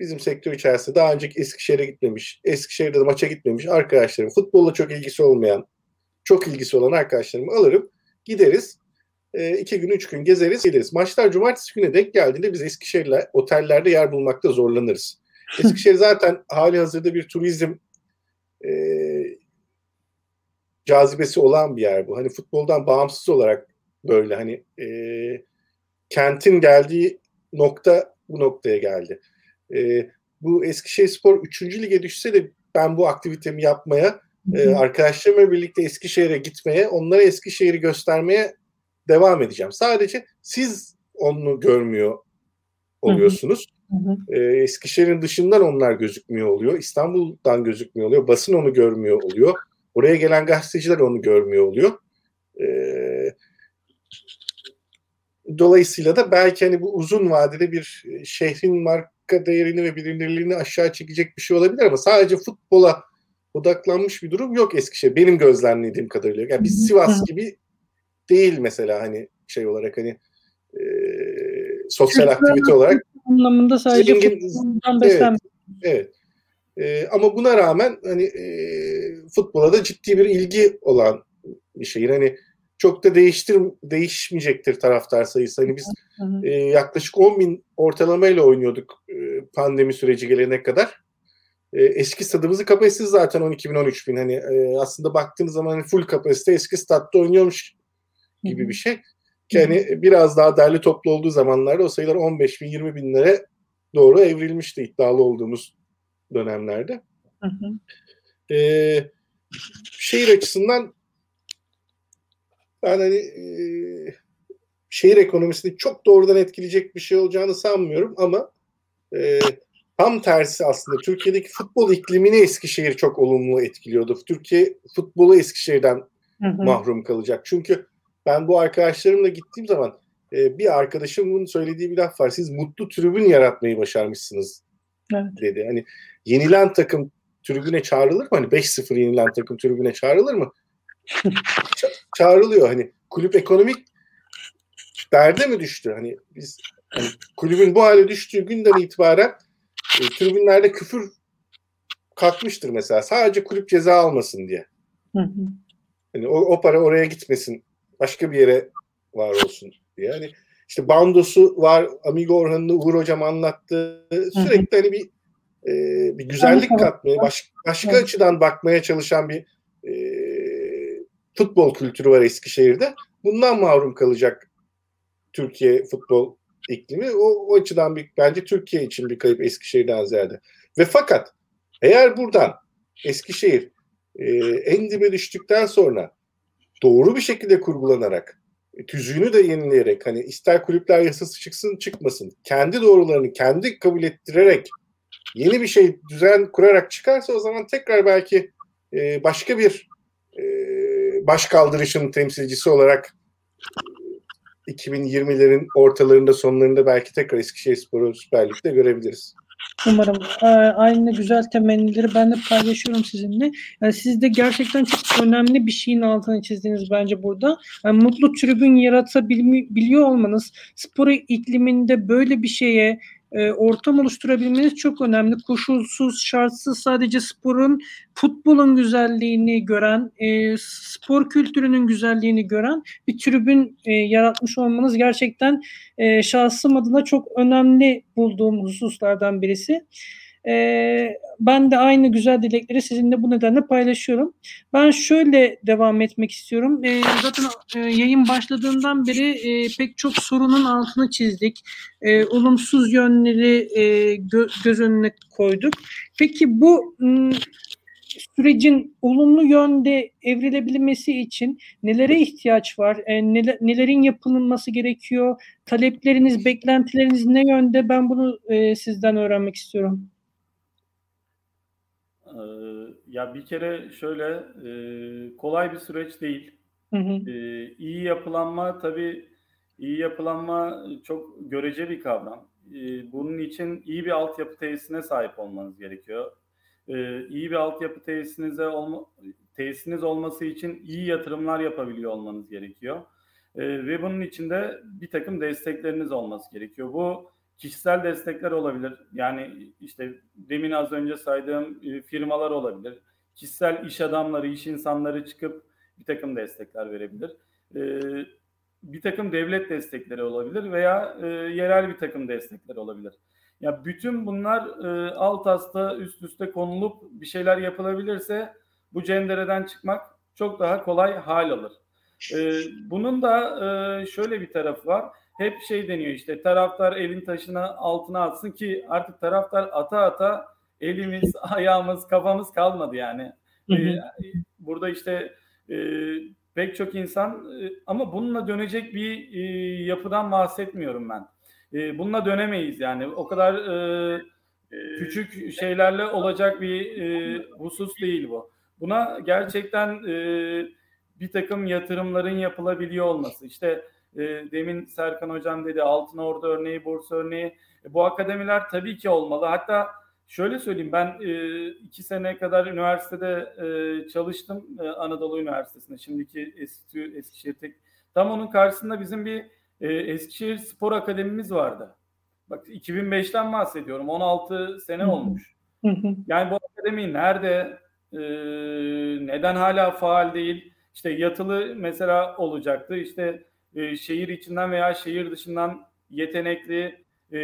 bizim sektör içerisinde daha önceki Eskişehir'e gitmemiş, Eskişehir'de de maça gitmemiş arkadaşlarım, futbolla çok ilgisi olmayan, çok ilgisi olan arkadaşlarımı alırım. Gideriz. E, iki gün, üç gün gezeriz, geliriz. Maçlar cumartesi güne denk geldiğinde biz Eskişehir'le otellerde yer bulmakta zorlanırız. Eskişehir zaten hali hazırda bir turizm e, cazibesi olan bir yer bu. Hani futboldan bağımsız olarak böyle hani e, kentin geldiği nokta bu noktaya geldi. E, bu Eskişehir Spor 3. lige düşse de ben bu aktivitemi yapmaya, e, arkadaşlarımla birlikte Eskişehir'e gitmeye, onlara Eskişehir'i göstermeye devam edeceğim. Sadece siz onu görmüyor oluyorsunuz. Hı hı. E, Eskişehir'in dışından onlar gözükmüyor oluyor. İstanbul'dan gözükmüyor oluyor. Basın onu görmüyor oluyor. Oraya gelen gazeteciler onu görmüyor oluyor. E, dolayısıyla da belki hani bu uzun vadede bir e, şehrin marka değerini ve bilinirliğini aşağı çekecek bir şey olabilir ama sadece futbola odaklanmış bir durum yok Eskişehir. Benim gözlemlediğim kadarıyla. Yani biz Sivas gibi değil mesela hani şey olarak hani e, sosyal aktivite olarak anlamında sadece Zengin- Evet. Evet. Ee, ama buna rağmen hani e, futbola da ciddi bir ilgi olan bir şehir. Hani çok da değiştir değişmeyecektir taraftar sayısı. Hani biz Hı hı. e, yaklaşık 10 bin ortalamayla oynuyorduk e, pandemi süreci gelene kadar. E, eski stadımızın kapasitesi zaten 12 bin 13 bin. Hani e, aslında baktığınız zaman hani full kapasite eski statta oynuyormuş gibi bir şey. Ki hani biraz daha derli toplu olduğu zamanlarda o sayılar 15 bin 20 binlere doğru evrilmişti iddialı olduğumuz dönemlerde. Hı hı. Ee, şehir açısından ben hani e, şehir ekonomisini çok doğrudan etkileyecek bir şey olacağını sanmıyorum ama e, tam tersi aslında Türkiye'deki futbol iklimini Eskişehir çok olumlu etkiliyordu. Türkiye futbolu Eskişehir'den Hı hı. mahrum kalacak. Çünkü ben bu arkadaşlarımla gittiğim zaman e, bir arkadaşımın söylediği bir laf var. Siz mutlu tribün yaratmayı başarmışsınız Evet. dedi. Hani yenilen takım tribüne çağrılır mı? Hani 5-0 yenilen takım tribüne çağrılır mı? Ça- çağrılıyor. Hani kulüp ekonomik derde mi düştü? Hani biz hani kulübün bu hale düştüğü günden itibaren e, tribünlerde küfür kalkmıştır mesela. Sadece kulüp ceza almasın diye. Hı hı. Hani o, o para oraya gitmesin. Başka bir yere var olsun diye. Hani işte bandosu var. Amigo Orhan'ın Uğur Hocam anlattı. Sürekli hani bir e, bir güzellik Evet. katmaya, baş, başka Evet. açıdan bakmaya çalışan bir e, futbol kültürü var Eskişehir'de. Bundan mahrum kalacak Türkiye futbol iklimi. O, o açıdan bir, bence Türkiye için bir kayıp Eskişehir'den ziyade. Ve fakat eğer buradan Eskişehir e, en dibe düştükten sonra doğru bir şekilde kurgulanarak tüzüğünü de yenileyerek hani ister kulüpler yasası çıksın çıkmasın kendi doğrularını kendi kabul ettirerek yeni bir şey düzen kurarak çıkarsa o zaman tekrar belki e, başka bir e, baş kaldırışın temsilcisi olarak e, 2020'lerin ortalarında sonlarında belki tekrar Eskişehir Spor'u Süper Lig'de görebiliriz. Umarım aynı güzel temennileri ben de paylaşıyorum sizinle. Yani siz de gerçekten çok önemli bir şeyin altını çizdiniz bence burada. Yani mutlu tribün yaratabiliyor olmanız, spor ikliminde böyle bir şeye e, ortam oluşturabilmeniz çok önemli. Koşulsuz, şartsız sadece sporun, futbolun güzelliğini gören, e, spor kültürünün güzelliğini gören bir tribün e, yaratmış olmanız gerçekten e, şahsım adına çok önemli bulduğum hususlardan birisi. E, ben de aynı güzel dilekleri sizinle bu nedenle paylaşıyorum. Ben şöyle devam etmek istiyorum. E, zaten e, yayın başladığından beri e, pek çok sorunun altını çizdik. E, olumsuz yönleri e, gö- göz önüne koyduk. Peki bu sürecin olumlu yönde evrilebilmesi için nelere ihtiyaç var? E, nele- nelerin yapılması gerekiyor? Talepleriniz, beklentileriniz ne yönde? Ben bunu e, sizden öğrenmek istiyorum. Ee, ya bir kere şöyle e, kolay bir süreç değil. Hı hı. Ee, iyi yapılanma tabii iyi yapılanma çok görece bir kavram. Ee, bunun için iyi bir altyapı tesisine sahip olmanız gerekiyor. Ee, iyi bir altyapı tesisinize olma, tesisiniz olması için iyi yatırımlar yapabiliyor olmanız gerekiyor. Ee, ve bunun için de bir takım destekleriniz olması gerekiyor. Bu kişisel destekler olabilir. Yani işte demin az önce saydığım e, firmalar olabilir. Kişisel iş adamları, iş insanları çıkıp bir takım destekler verebilir. E, bir takım devlet destekleri olabilir veya e, yerel bir takım destekler olabilir. Ya bütün bunlar e, alt hasta üst üste konulup bir şeyler yapılabilirse bu cendereden çıkmak çok daha kolay hal alır. E, bunun da e, şöyle bir tarafı var. Hep şey deniyor işte taraftar elin taşına altına atsın ki artık taraftar ata ata elimiz, ayağımız, kafamız kalmadı yani. E, burada işte e, pek çok insan e, ama bununla dönecek bir e, yapıdan bahsetmiyorum ben. E, bununla dönemeyiz yani. O kadar e, küçük şeylerle olacak bir e, husus değil bu. Buna gerçekten e, bir takım yatırımların yapılabiliyor olması. İşte e, demin Serkan Hocam dedi Altın Ordu örneği, Bursa örneği. E, bu akademiler tabii ki olmalı. Hatta şöyle söyleyeyim ben e, iki sene kadar üniversitede e, çalıştım e, Anadolu Üniversitesi'nde. Şimdiki Eski, Eskişehir Tek. Tam onun karşısında bizim bir e, Eskişehir Spor Akademimiz vardı. Bak 2005'ten bahsediyorum. 16 sene olmuş. Yani bu akademi nerede? E, neden hala faal değil? İşte yatılı mesela olacaktı. İşte e, şehir içinden veya şehir dışından yetenekli e,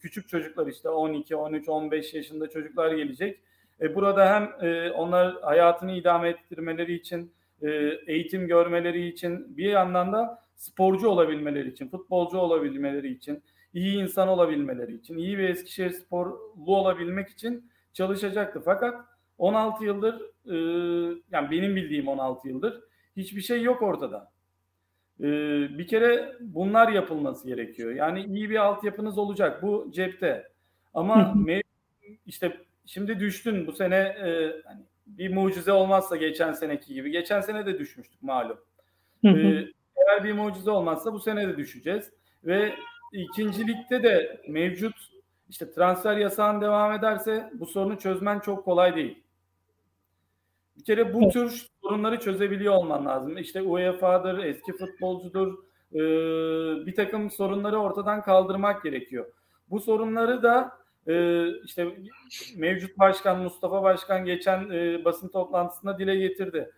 küçük çocuklar işte 12, 13, 15 yaşında çocuklar gelecek. E, burada hem e, onlar hayatını idame ettirmeleri için, e, eğitim görmeleri için bir yandan da sporcu olabilmeleri için, futbolcu olabilmeleri için, iyi insan olabilmeleri için, iyi bir Eskişehir sporlu olabilmek için çalışacaktı. Fakat 16 yıldır, e, yani benim bildiğim 16 yıldır hiçbir şey yok ortada. E, bir kere bunlar yapılması gerekiyor. Yani iyi bir altyapınız olacak. Bu cepte. Ama işte şimdi düştün bu sene e, hani bir mucize olmazsa geçen seneki gibi. Geçen sene de düşmüştük malum. Hı hı. E, eğer bir mucize olmazsa bu sene de düşeceğiz. Ve ikincilikte de mevcut işte transfer yasağın devam ederse bu sorunu çözmen çok kolay değil. Bir kere bu tür sorunları çözebiliyor olman lazım. İşte UEFA'dır, eski futbolcudur, e, bir takım sorunları ortadan kaldırmak gerekiyor. Bu sorunları da e, işte mevcut başkan Mustafa Başkan geçen e, basın toplantısında dile getirdi.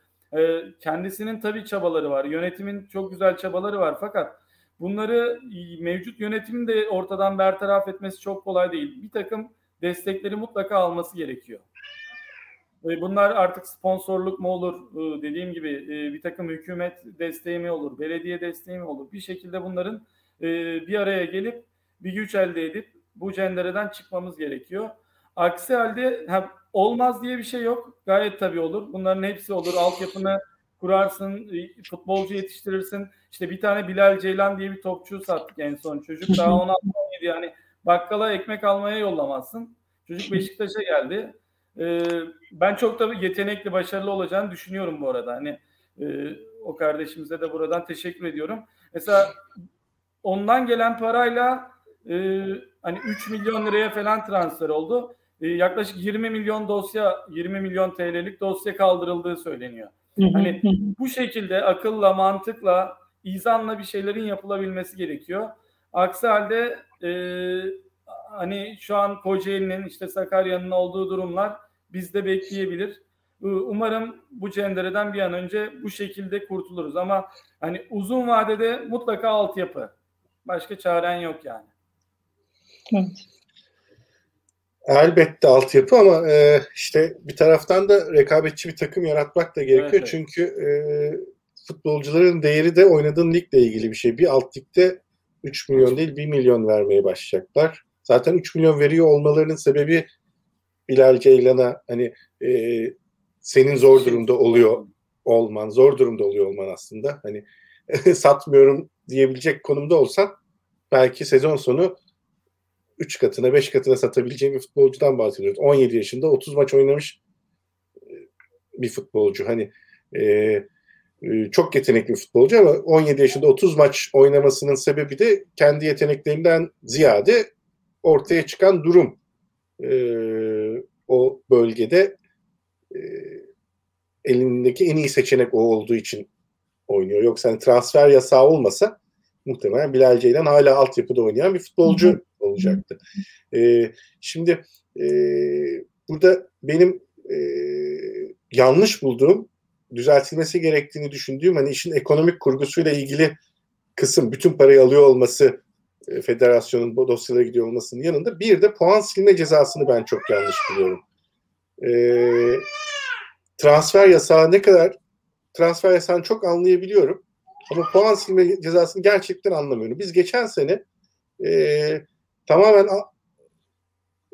kendisinin tabii çabaları var, yönetimin çok güzel çabaları var fakat bunları mevcut yönetimin de ortadan bertaraf etmesi çok kolay değil. Bir takım destekleri mutlaka alması gerekiyor. Bunlar artık sponsorluk mu olur dediğim gibi bir takım hükümet desteği mi olur, belediye desteği mi olur? Bir şekilde bunların bir araya gelip bir güç elde edip bu cendereden çıkmamız gerekiyor. Aksi halde hem olmaz diye bir şey yok. Gayet tabii olur. Bunların hepsi olur. Altyapını kurarsın, futbolcu yetiştirirsin. İşte bir tane Bilal Ceylan diye bir topçu sattık en son. Çocuk daha 16-17 yani bakkala ekmek almaya yollamazsın. Çocuk Beşiktaş'a geldi. Ee, ben çok da yetenekli, başarılı olacağını düşünüyorum bu arada. Hani e, o kardeşimize de buradan teşekkür ediyorum. Mesela ondan gelen parayla e, hani 3 milyon liraya falan transfer oldu. E, yaklaşık 20 milyon dosya, 20 milyon TL'lik dosya kaldırıldığı söyleniyor. Hani bu şekilde akılla, mantıkla, izanla bir şeylerin yapılabilmesi gerekiyor. Aksi halde e, hani şu an Kocaeli'nin işte Sakarya'nın olduğu durumlar bizde bekleyebilir. Umarım bu cendereden bir an önce bu şekilde kurtuluruz ama hani uzun vadede mutlaka altyapı. Başka çaren yok yani. Evet. Elbette altyapı ama e, işte bir taraftan da rekabetçi bir takım yaratmak da gerekiyor. Evet, evet. Çünkü e, futbolcuların değeri de oynadığın ligle ilgili bir şey. Bir alt ligde 3 milyon değil 1 milyon vermeye başlayacaklar. Zaten 3 milyon veriyor olmalarının sebebi Bilal Ceylan'a hani e, senin zor durumda oluyor olman, zor durumda oluyor olman aslında. Hani satmıyorum diyebilecek konumda olsan belki sezon sonu 3 katına 5 katına satabileceğin bir futbolcudan bahsediyoruz. 17 yaşında 30 maç oynamış e, bir futbolcu. Hani e, e, çok yetenekli bir futbolcu ama 17 yaşında 30 maç oynamasının sebebi de kendi yeteneklerinden ziyade ortaya çıkan durum. E, o bölgede e, elindeki en iyi seçenek o olduğu için oynuyor. Yoksa hani transfer yasağı olmasa muhtemelen Bilal Ceylan hala altyapıda oynayan bir futbolcu hı olacaktı. E, şimdi e, burada benim e, yanlış bulduğum, düzeltilmesi gerektiğini düşündüğüm hani işin ekonomik kurgusuyla ilgili kısım, bütün parayı alıyor olması federasyonun bu dosyalara gidiyor olmasının yanında bir de puan silme cezasını ben çok yanlış buluyorum. E, transfer yasağı ne kadar transfer yasağını çok anlayabiliyorum ama puan silme cezasını gerçekten anlamıyorum. Biz geçen sene e, tamamen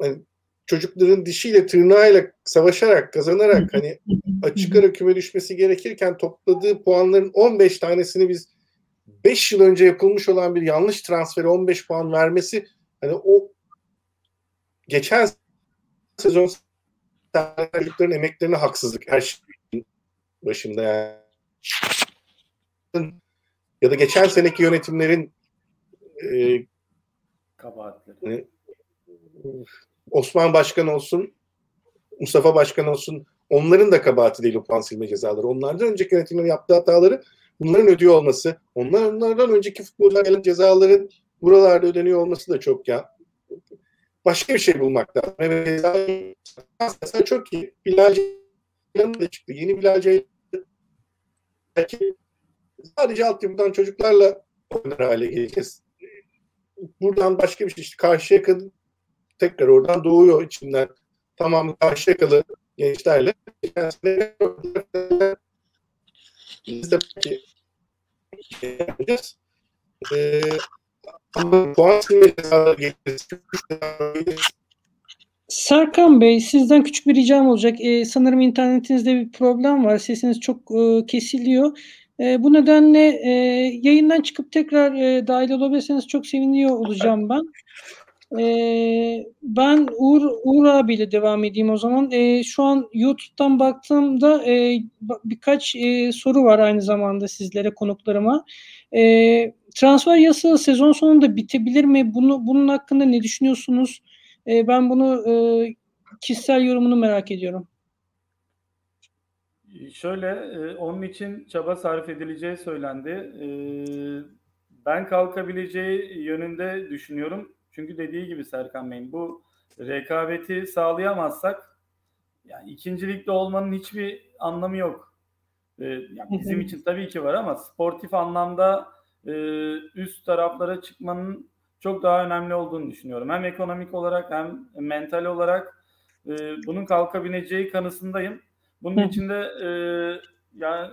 yani çocukların dişiyle tırnağıyla savaşarak kazanarak hani açık ara küme düşmesi gerekirken topladığı puanların 15 tanesini biz 5 yıl önce yapılmış olan bir yanlış transferi 15 puan vermesi hani o geçen sezon çocukların emeklerine haksızlık her şeyin başında yani. Ya da geçen seneki yönetimlerin e, Kabahatleri. Osman Başkan olsun, Mustafa Başkan olsun onların da kabahati değil o puan silme cezaları. Onlardan önceki yönetimlerin yaptığı hataları bunların ödüyor olması, onlar, onlardan önceki futbolcular gelen cezaların buralarda ödeniyor olması da çok ya. Başka bir şey bulmak lazım. Mesela çok iyi. Bilal Ceylan da çıktı. Yeni Bilal belki sadece altyapıdan çocuklarla oynar hale geleceğiz. Buradan başka bir şey işte karşıya kadın tekrar oradan doğuyor içinden. Tamam karşıya kalı gençlerle. Biz de yapacağız. Ee, ama puan Serkan Bey sizden küçük bir ricam olacak. Ee, sanırım internetinizde bir problem var. Sesiniz çok e, kesiliyor. E, bu nedenle e, yayından çıkıp tekrar e, dahil olabilirseniz çok seviniyor olacağım ben. E, ben Uğur, Uğur abiyle devam edeyim o zaman. E, şu an YouTube'dan baktığımda e, birkaç e, soru var aynı zamanda sizlere, konuklarıma. E, transfer yasağı sezon sonunda bitebilir mi? Bunu Bunun hakkında ne düşünüyorsunuz? E, ben bunu e, kişisel yorumunu merak ediyorum. Şöyle, e, onun için çaba sarf edileceği söylendi. E, ben kalkabileceği yönünde düşünüyorum. Çünkü dediği gibi Serkan Bey'in bu rekabeti sağlayamazsak yani ikincilikte olmanın hiçbir anlamı yok. E, yani bizim için tabii ki var ama sportif anlamda üst taraflara çıkmanın çok daha önemli olduğunu düşünüyorum. Hem ekonomik olarak hem mental olarak bunun kalkabileceği kanısındayım. Bunun içinde e, yani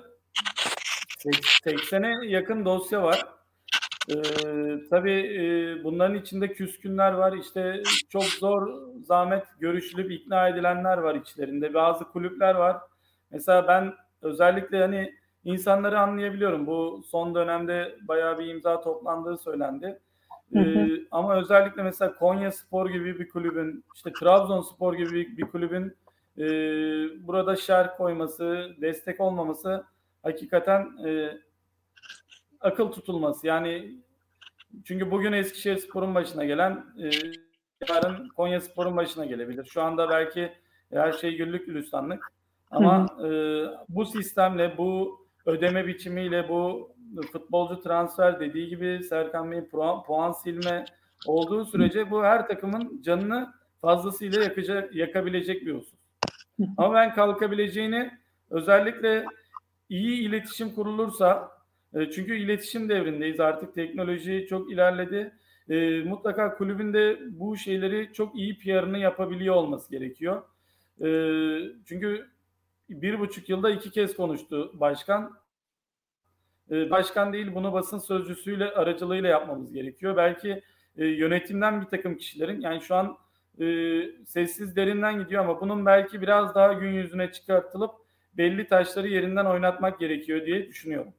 80'e yakın dosya var. E, tabii e, bunların içinde küskünler var. İşte çok zor zahmet görüşülüp ikna edilenler var içlerinde. Bazı kulüpler var. Mesela ben özellikle hani insanları anlayabiliyorum. Bu son dönemde bayağı bir imza toplandığı söylendi. Hı hı. Ee, ama özellikle mesela Konya Spor gibi bir kulübün, işte Trabzonspor gibi bir, bir kulübün e, burada şer koyması, destek olmaması hakikaten e, akıl tutulması. Yani çünkü bugün Eskişehir Spor'un başına gelen e, yarın Konya Spor'un başına gelebilir. Şu anda belki her şey güllük gülistanlık. Ama e, bu sistemle, bu ödeme biçimiyle, bu futbolcu transfer dediği gibi Serkan Bey puan, puan silme olduğu sürece bu her takımın canını fazlasıyla yakacak, yakabilecek bir husus. Ama ben kalkabileceğini özellikle iyi iletişim kurulursa e, çünkü iletişim devrindeyiz artık teknoloji çok ilerledi. E, mutlaka kulübünde bu şeyleri çok iyi PR'ını yapabiliyor olması gerekiyor. E, çünkü bir buçuk yılda iki kez konuştu başkan. E, başkan değil bunu basın sözcüsüyle aracılığıyla yapmamız gerekiyor. Belki e, yönetimden bir takım kişilerin yani şu an e, sessiz derinden gidiyor ama bunun belki biraz daha gün yüzüne çıkartılıp belli taşları yerinden oynatmak gerekiyor diye düşünüyorum.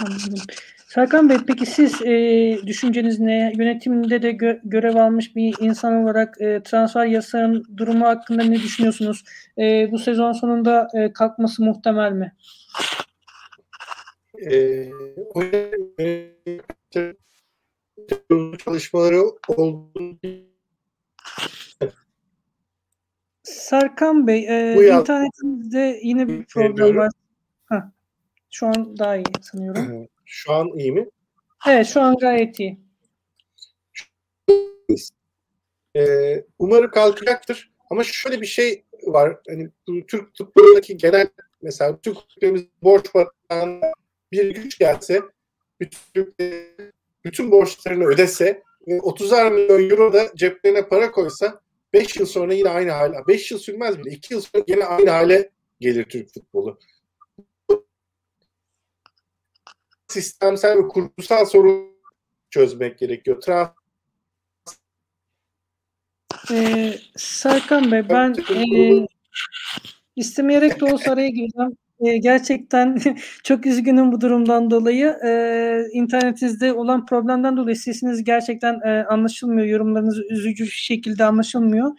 Anladım. Serkan Bey peki siz e, düşünceniz ne? Yönetimde de gö- görev almış bir insan olarak e, transfer yasağın durumu hakkında ne düşünüyorsunuz? E, bu sezon sonunda e, kalkması muhtemel mi? E, çalışmaları olduğunu Serkan Bey, e, internetinizde yine bir problem Bilmiyorum. var. Heh, şu an daha iyi sanıyorum. Şu an iyi mi? Evet, şu an gayet iyi. Ee, umarım kalkacaktır. Ama şöyle bir şey var. Hani Türk futbolundaki genel mesela Türk kulüplerimiz borç batağına bir güç gelse bütün, bütün borçlarını ödese ve 30'ar milyon euro da ceplerine para koysa 5 yıl sonra yine aynı hale. 5 yıl sürmez bile. 2 yıl sonra yine aynı hale gelir Türk futbolu. Sistemsel ve kurgusal sorun çözmek gerekiyor. Trans Ee, Serkan Bey ben e, istemeyerek de olsa araya gireceğim. E, gerçekten çok üzgünüm bu durumdan dolayı. E, internetinizde olan problemden dolayı sesiniz gerçekten e, anlaşılmıyor. Yorumlarınız üzücü şekilde anlaşılmıyor.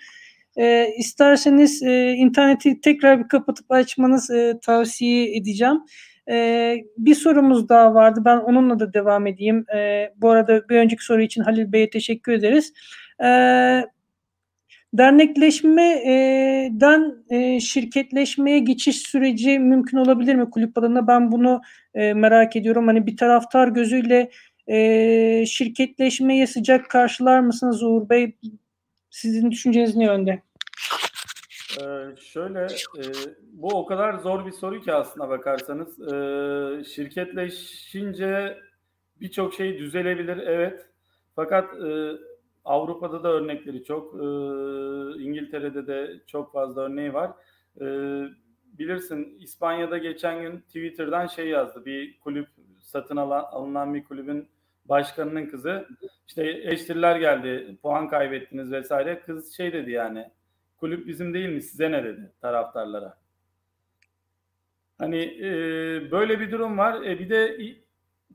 E, isterseniz e, interneti tekrar bir kapatıp açmanız e, tavsiye edeceğim. E, bir sorumuz daha vardı. Ben onunla da devam edeyim. E, bu arada bir önceki soru için Halil Bey'e teşekkür ederiz. E, dernekleşmeden e, şirketleşmeye geçiş süreci mümkün olabilir mi kulüp alanında? Ben bunu e, merak ediyorum. Hani bir taraftar gözüyle e, şirketleşmeye sıcak karşılar mısınız Uğur Bey? Sizin düşünceniz ne yönde? Ee, şöyle, e, bu o kadar zor bir soru ki aslına bakarsanız. Ee, şirketleşince birçok şey düzelebilir, evet. Fakat e, Avrupa'da da örnekleri çok, e, İngiltere'de de çok fazla örneği var. E, bilirsin İspanya'da geçen gün Twitter'dan şey yazdı, bir kulüp satın alan, alınan bir kulübün başkanının kızı, işte eleştiriler geldi, puan kaybettiniz vesaire. Kız şey dedi yani, kulüp bizim değil mi size ne dedi taraftarlara. Hani e, böyle bir durum var. E, bir de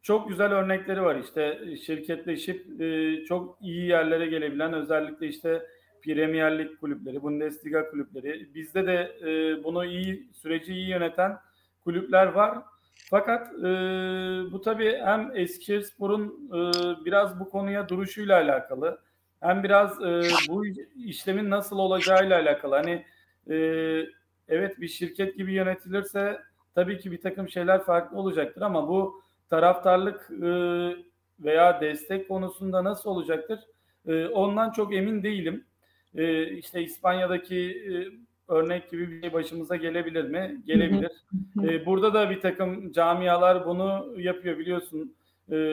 çok güzel örnekleri var işte şirketleşip e, çok iyi yerlere gelebilen özellikle işte Premier Lig kulüpleri, Bundesliga kulüpleri. Bizde de e, bunu iyi süreci iyi yöneten kulüpler var. Fakat e, bu tabii hem Eskişehirspor'un e, biraz bu konuya duruşuyla alakalı hem biraz e, bu işlemin nasıl olacağıyla alakalı. Hani e, evet bir şirket gibi yönetilirse tabii ki bir takım şeyler farklı olacaktır ama bu taraftarlık e, veya destek konusunda nasıl olacaktır? E, ondan çok emin değilim. E, işte İspanya'daki örnek gibi bir şey başımıza gelebilir mi? Gelebilir. burada da bir takım camialar bunu yapıyor biliyorsun.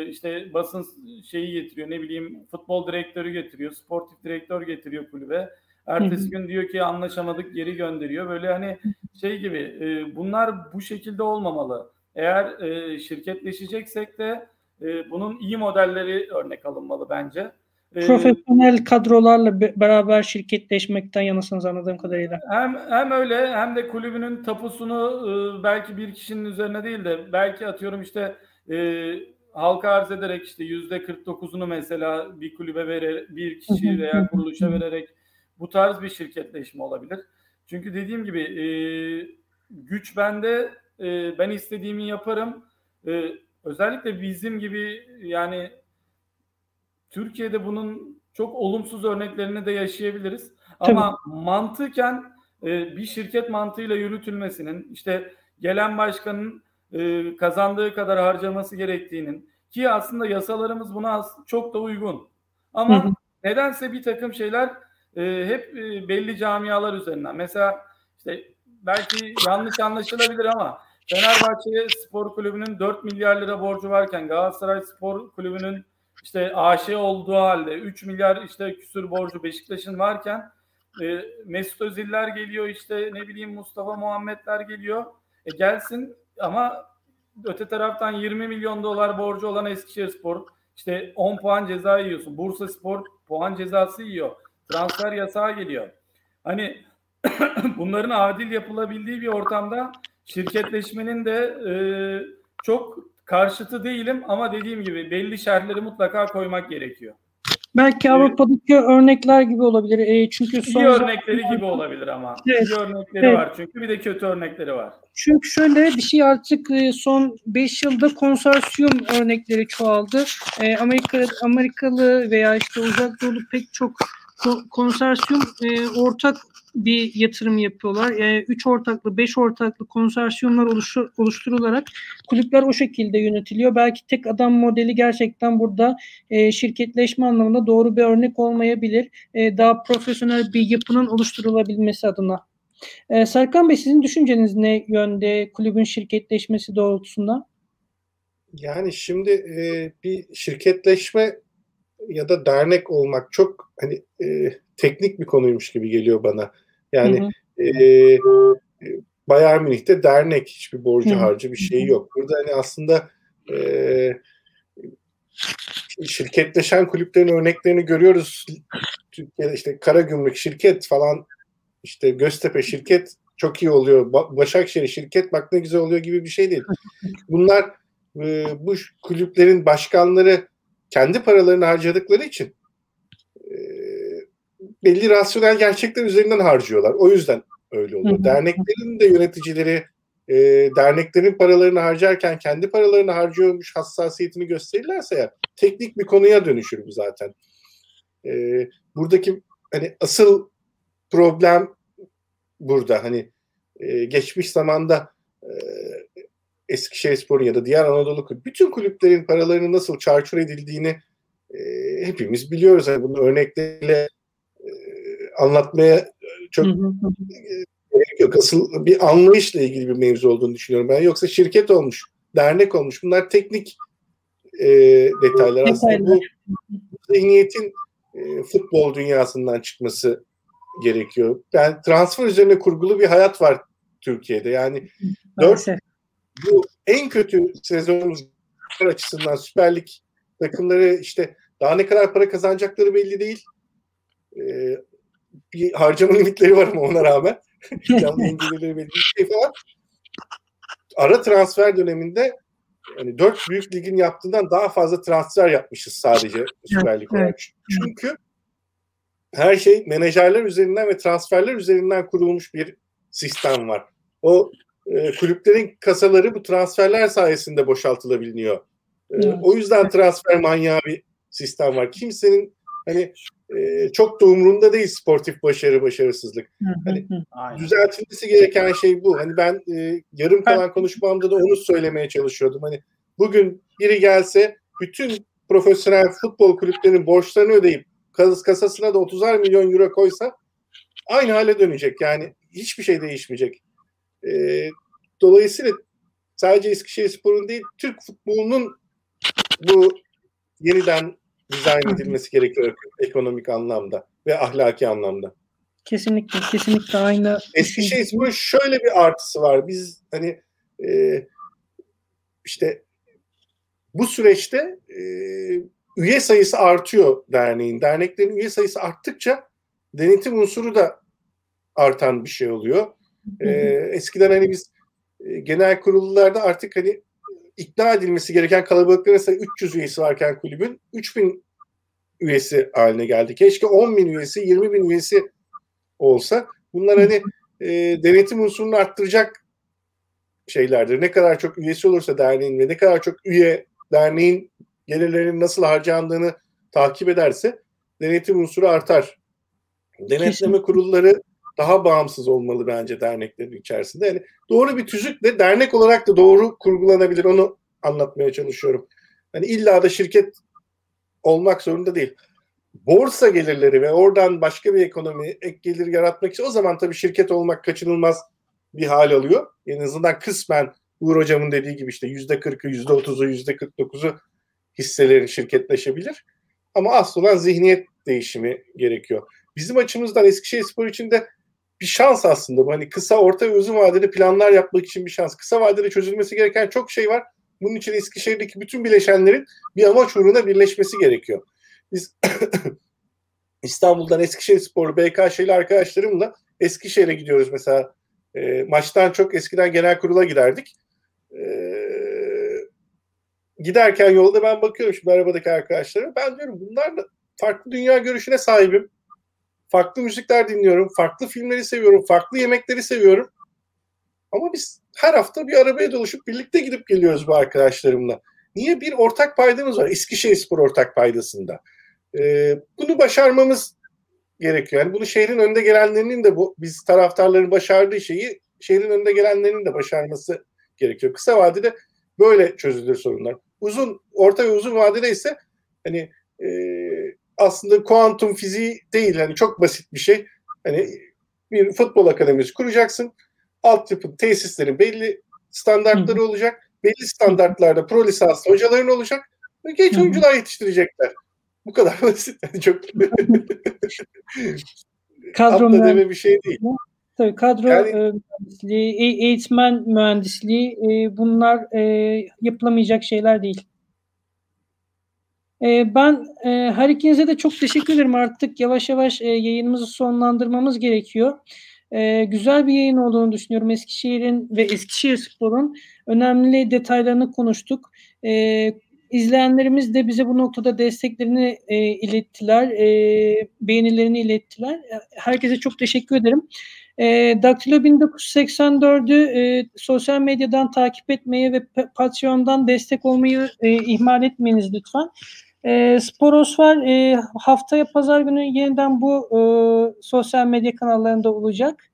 İşte basın şeyi getiriyor ne bileyim futbol direktörü getiriyor, sportif direktör getiriyor kulübe. Ertesi gün diyor ki anlaşamadık geri gönderiyor. Böyle hani şey gibi bunlar bu şekilde olmamalı. Eğer e, şirketleşeceksek de e, bunun iyi modelleri örnek alınmalı bence. E, Profesyonel kadrolarla beraber şirketleşmekten yanasınız anladığım kadarıyla. Hem hem öyle hem de kulübünün tapusunu e, belki bir kişinin üzerine değil de belki atıyorum işte e, halka arz ederek işte yüzde 49'unu mesela bir kulübe vererek bir kişi veya kuruluşa vererek bu tarz bir şirketleşme olabilir. Çünkü dediğim gibi e, güç bende e, ben istediğimi yaparım. E, özellikle bizim gibi yani Türkiye'de bunun çok olumsuz örneklerini de yaşayabiliriz. Ama Tabii. mantıken e, bir şirket mantığıyla yürütülmesinin işte gelen başkanın e, kazandığı kadar harcaması gerektiğinin ki aslında yasalarımız buna çok da uygun. Ama hı hı. nedense bir takım şeyler e, hep e, belli camialar üzerinden. Mesela işte belki yanlış anlaşılabilir ama Fenerbahçe Spor Kulübü'nün 4 milyar lira borcu varken Galatasaray Spor Kulübü'nün işte AŞ olduğu halde 3 milyar işte küsür borcu Beşiktaş'ın varken e, Mesut Özil'ler geliyor işte ne bileyim Mustafa Muhammedler geliyor. E gelsin ama öte taraftan 20 milyon dolar borcu olan Eskişehir Spor işte 10 puan ceza yiyorsun. Bursa Spor puan cezası yiyor. Transfer yasağı geliyor. Hani bunların adil yapılabildiği bir ortamda şirketleşmenin de e, çok karşıtı değilim ama dediğim gibi belli şerhleri mutlaka koymak gerekiyor. Belki Avrupa'daki evet. örnekler gibi olabilir. E, çünkü son iyi örnekleri gibi olabilir ama. Evet. İyi örnekleri evet. var çünkü bir de kötü örnekleri var. Çünkü şöyle bir şey artık e, son 5 yılda konsorsiyum örnekleri çoğaldı. E, Amerika Amerikalı veya işte uzak doğulu pek çok konsorsiyum e, ortak bir yatırım yapıyorlar. E, üç ortaklı, beş ortaklı konsorsiyumlar oluşu- oluşturularak kulüpler o şekilde yönetiliyor. Belki tek adam modeli gerçekten burada e, şirketleşme anlamında doğru bir örnek olmayabilir. E, daha profesyonel bir yapının oluşturulabilmesi adına. E, Serkan Bey sizin düşünceniz ne yönde kulübün şirketleşmesi doğrultusunda? Yani şimdi e, bir şirketleşme ya da dernek olmak çok hani e, teknik bir konuymuş gibi geliyor bana. Yani Hı hı. e, Bayern Münih'te dernek hiçbir borcu Hı hı. harcı bir şey yok. Burada hani aslında e, şirketleşen kulüplerin örneklerini görüyoruz. Türkiye'de işte Karagümrük şirket falan işte Göztepe şirket çok iyi oluyor. Ba- Başakşehir şirket bak ne güzel oluyor gibi bir şey değil. Bunlar e, bu kulüplerin başkanları kendi paralarını harcadıkları için e, belli rasyonel gerçekler üzerinden harcıyorlar. O yüzden öyle oluyor. Derneklerin de yöneticileri e, derneklerin paralarını harcarken kendi paralarını harcıyormuş hassasiyetini gösterirlerse ya teknik bir konuya dönüşür bu zaten. E, buradaki hani asıl problem burada hani e, geçmiş zamanda Eskişehirspor'un ya da diğer Anadolu kulüp bütün kulüplerin paralarının nasıl çarçur edildiğini e, hepimiz biliyoruz. Yani bunun örnekleriyle e, anlatmaya çok gerek yok. Asıl bir anlayışla ilgili bir mevzu olduğunu düşünüyorum ben. Yoksa şirket olmuş, dernek olmuş. Bunlar teknik e, detaylar. Aslında bu zihniyetin e, futbol dünyasından çıkması gerekiyor. Yani transfer üzerine kurgulu bir hayat var Türkiye'de. Yani dört. Bu en kötü sezonumuz açısından Süper Lig takımları işte daha ne kadar para kazanacakları belli değil. Ee, bir harcama limitleri var ama ona rağmen. Canlı gelirleri belli bir şey falan. Ara transfer döneminde yani dört büyük ligin yaptığından daha fazla transfer yapmışız sadece Süper Lig olarak. Çünkü her şey menajerler üzerinden ve transferler üzerinden kurulmuş bir sistem var. O e, kulüplerin kasaları bu transferler sayesinde boşaltılabiliyor. E, Evet. O yüzden transfer manyağı bir sistem var. Kimsenin hani e, çok da umurunda değil sportif başarı başarısızlık. Hani. Aynen. Düzeltilmesi gereken şey bu. Hani ben e, yarım kalan konuşmamda da onu söylemeye çalışıyordum. Hani bugün biri gelse bütün profesyonel futbol kulüplerinin borçlarını ödeyip kas- kasasına da 30'ar milyon euro koysa aynı hale dönecek. Yani hiçbir şey değişmeyecek. E, dolayısıyla sadece Eskişehirspor'un değil Türk futbolunun bu yeniden dizayn edilmesi gerekiyor ekonomik anlamda ve ahlaki anlamda. Kesinlikle, kesinlikle aynı. Eskişehirspor'un şöyle bir artısı var. Biz hani e, işte bu süreçte e, üye sayısı artıyor derneğin. Derneklerin üye sayısı arttıkça denetim unsuru da artan bir şey oluyor. E, eskiden hani biz e, genel kurullarda artık hani ikna edilmesi gereken kalabalıkların mesela 300 üyesi varken kulübün 3000 üyesi haline geldi. Keşke 10 bin üyesi, 20 bin üyesi olsa. Bunlar hani e, denetim unsurunu arttıracak şeylerdir. Ne kadar çok üyesi olursa derneğin ve ne kadar çok üye derneğin gelirlerinin nasıl harcandığını takip ederse denetim unsuru artar. Denetleme Kesinlikle. kurulları daha bağımsız olmalı bence derneklerin içerisinde. Yani doğru bir tüzükle dernek olarak da doğru kurgulanabilir. Onu anlatmaya çalışıyorum. Hani illa da şirket olmak zorunda değil. Borsa gelirleri ve oradan başka bir ekonomi ek gelir yaratmak için o zaman tabii şirket olmak kaçınılmaz bir hal alıyor. En azından kısmen Uğur Hocam'ın dediği gibi işte yüzde kırkı, yüzde otuzu, yüzde kırk dokuzu hisselerin şirketleşebilir. Ama asıl olan zihniyet değişimi gerekiyor. Bizim açımızdan Eskişehirspor için de bir şans aslında bu. Hani kısa, orta ve uzun vadeli planlar yapmak için bir şans. Kısa vadede çözülmesi gereken çok şey var. Bunun için Eskişehir'deki bütün bileşenlerin bir amaç uğruna birleşmesi gerekiyor. Biz İstanbul'dan Eskişehirspor, BKŞ'li arkadaşlarımla Eskişehir'e gidiyoruz mesela. E, maçtan çok eskiden genel kurula giderdik. E, giderken yolda ben bakıyorum şimdi arabadaki arkadaşlarıma. Ben diyorum bunlarla farklı dünya görüşüne sahibim. Farklı müzikler dinliyorum. Farklı filmleri seviyorum. Farklı yemekleri seviyorum. Ama biz her hafta bir arabaya doluşup birlikte gidip geliyoruz bu arkadaşlarımla. Niye? Bir ortak paydamız var. Eskişehirspor ortak paydasında. Ee, bunu başarmamız gerekiyor. Yani bunu şehrin önde gelenlerinin de bu biz taraftarların başardığı şeyi şehrin önde gelenlerinin de başarması gerekiyor. Kısa vadede böyle çözülür sorunlar. Uzun, orta ve uzun vadede ise hani e, aslında kuantum fiziği değil. Yani çok basit bir şey. Hani bir futbol akademisi kuracaksın. Altyapı tesislerin belli standartları olacak. Belli standartlarda pro lisanslı hocaların olacak. Ve genç oyuncular yetiştirecekler. Bu kadar basit. Yani çok Kadro deme bir şey değil. tabii kadro Yani- mühendisliği, e- eğitmen mühendisliği bunlar yapılamayacak şeyler değil. E, ben e, her ikinize de çok teşekkür ederim. Artık yavaş yavaş e, yayınımızı sonlandırmamız gerekiyor. E, güzel bir yayın olduğunu düşünüyorum. Eskişehir'in ve Eskişehir Spor'un önemli detaylarını konuştuk. E, izleyenlerimiz de bize bu noktada desteklerini e, ilettiler, e, beğenilerini ilettiler. Herkese çok teşekkür ederim. E, Daktilo 1984'ü e, sosyal medyadan takip etmeyi ve Patreon'dan destek olmayı e, ihmal etmeyiniz lütfen. E, Sporos var. E, haftaya pazar günü yeniden bu e, sosyal medya kanallarında olacak.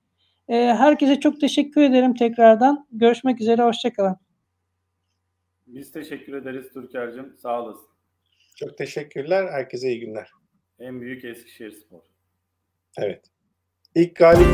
E, herkese çok teşekkür ederim tekrardan. Görüşmek üzere. Hoşçakalın. Biz teşekkür ederiz Türker'cim. Sağ olasın. Çok teşekkürler. Herkese iyi günler. En büyük Eskişehir Spor. Evet. İlk galip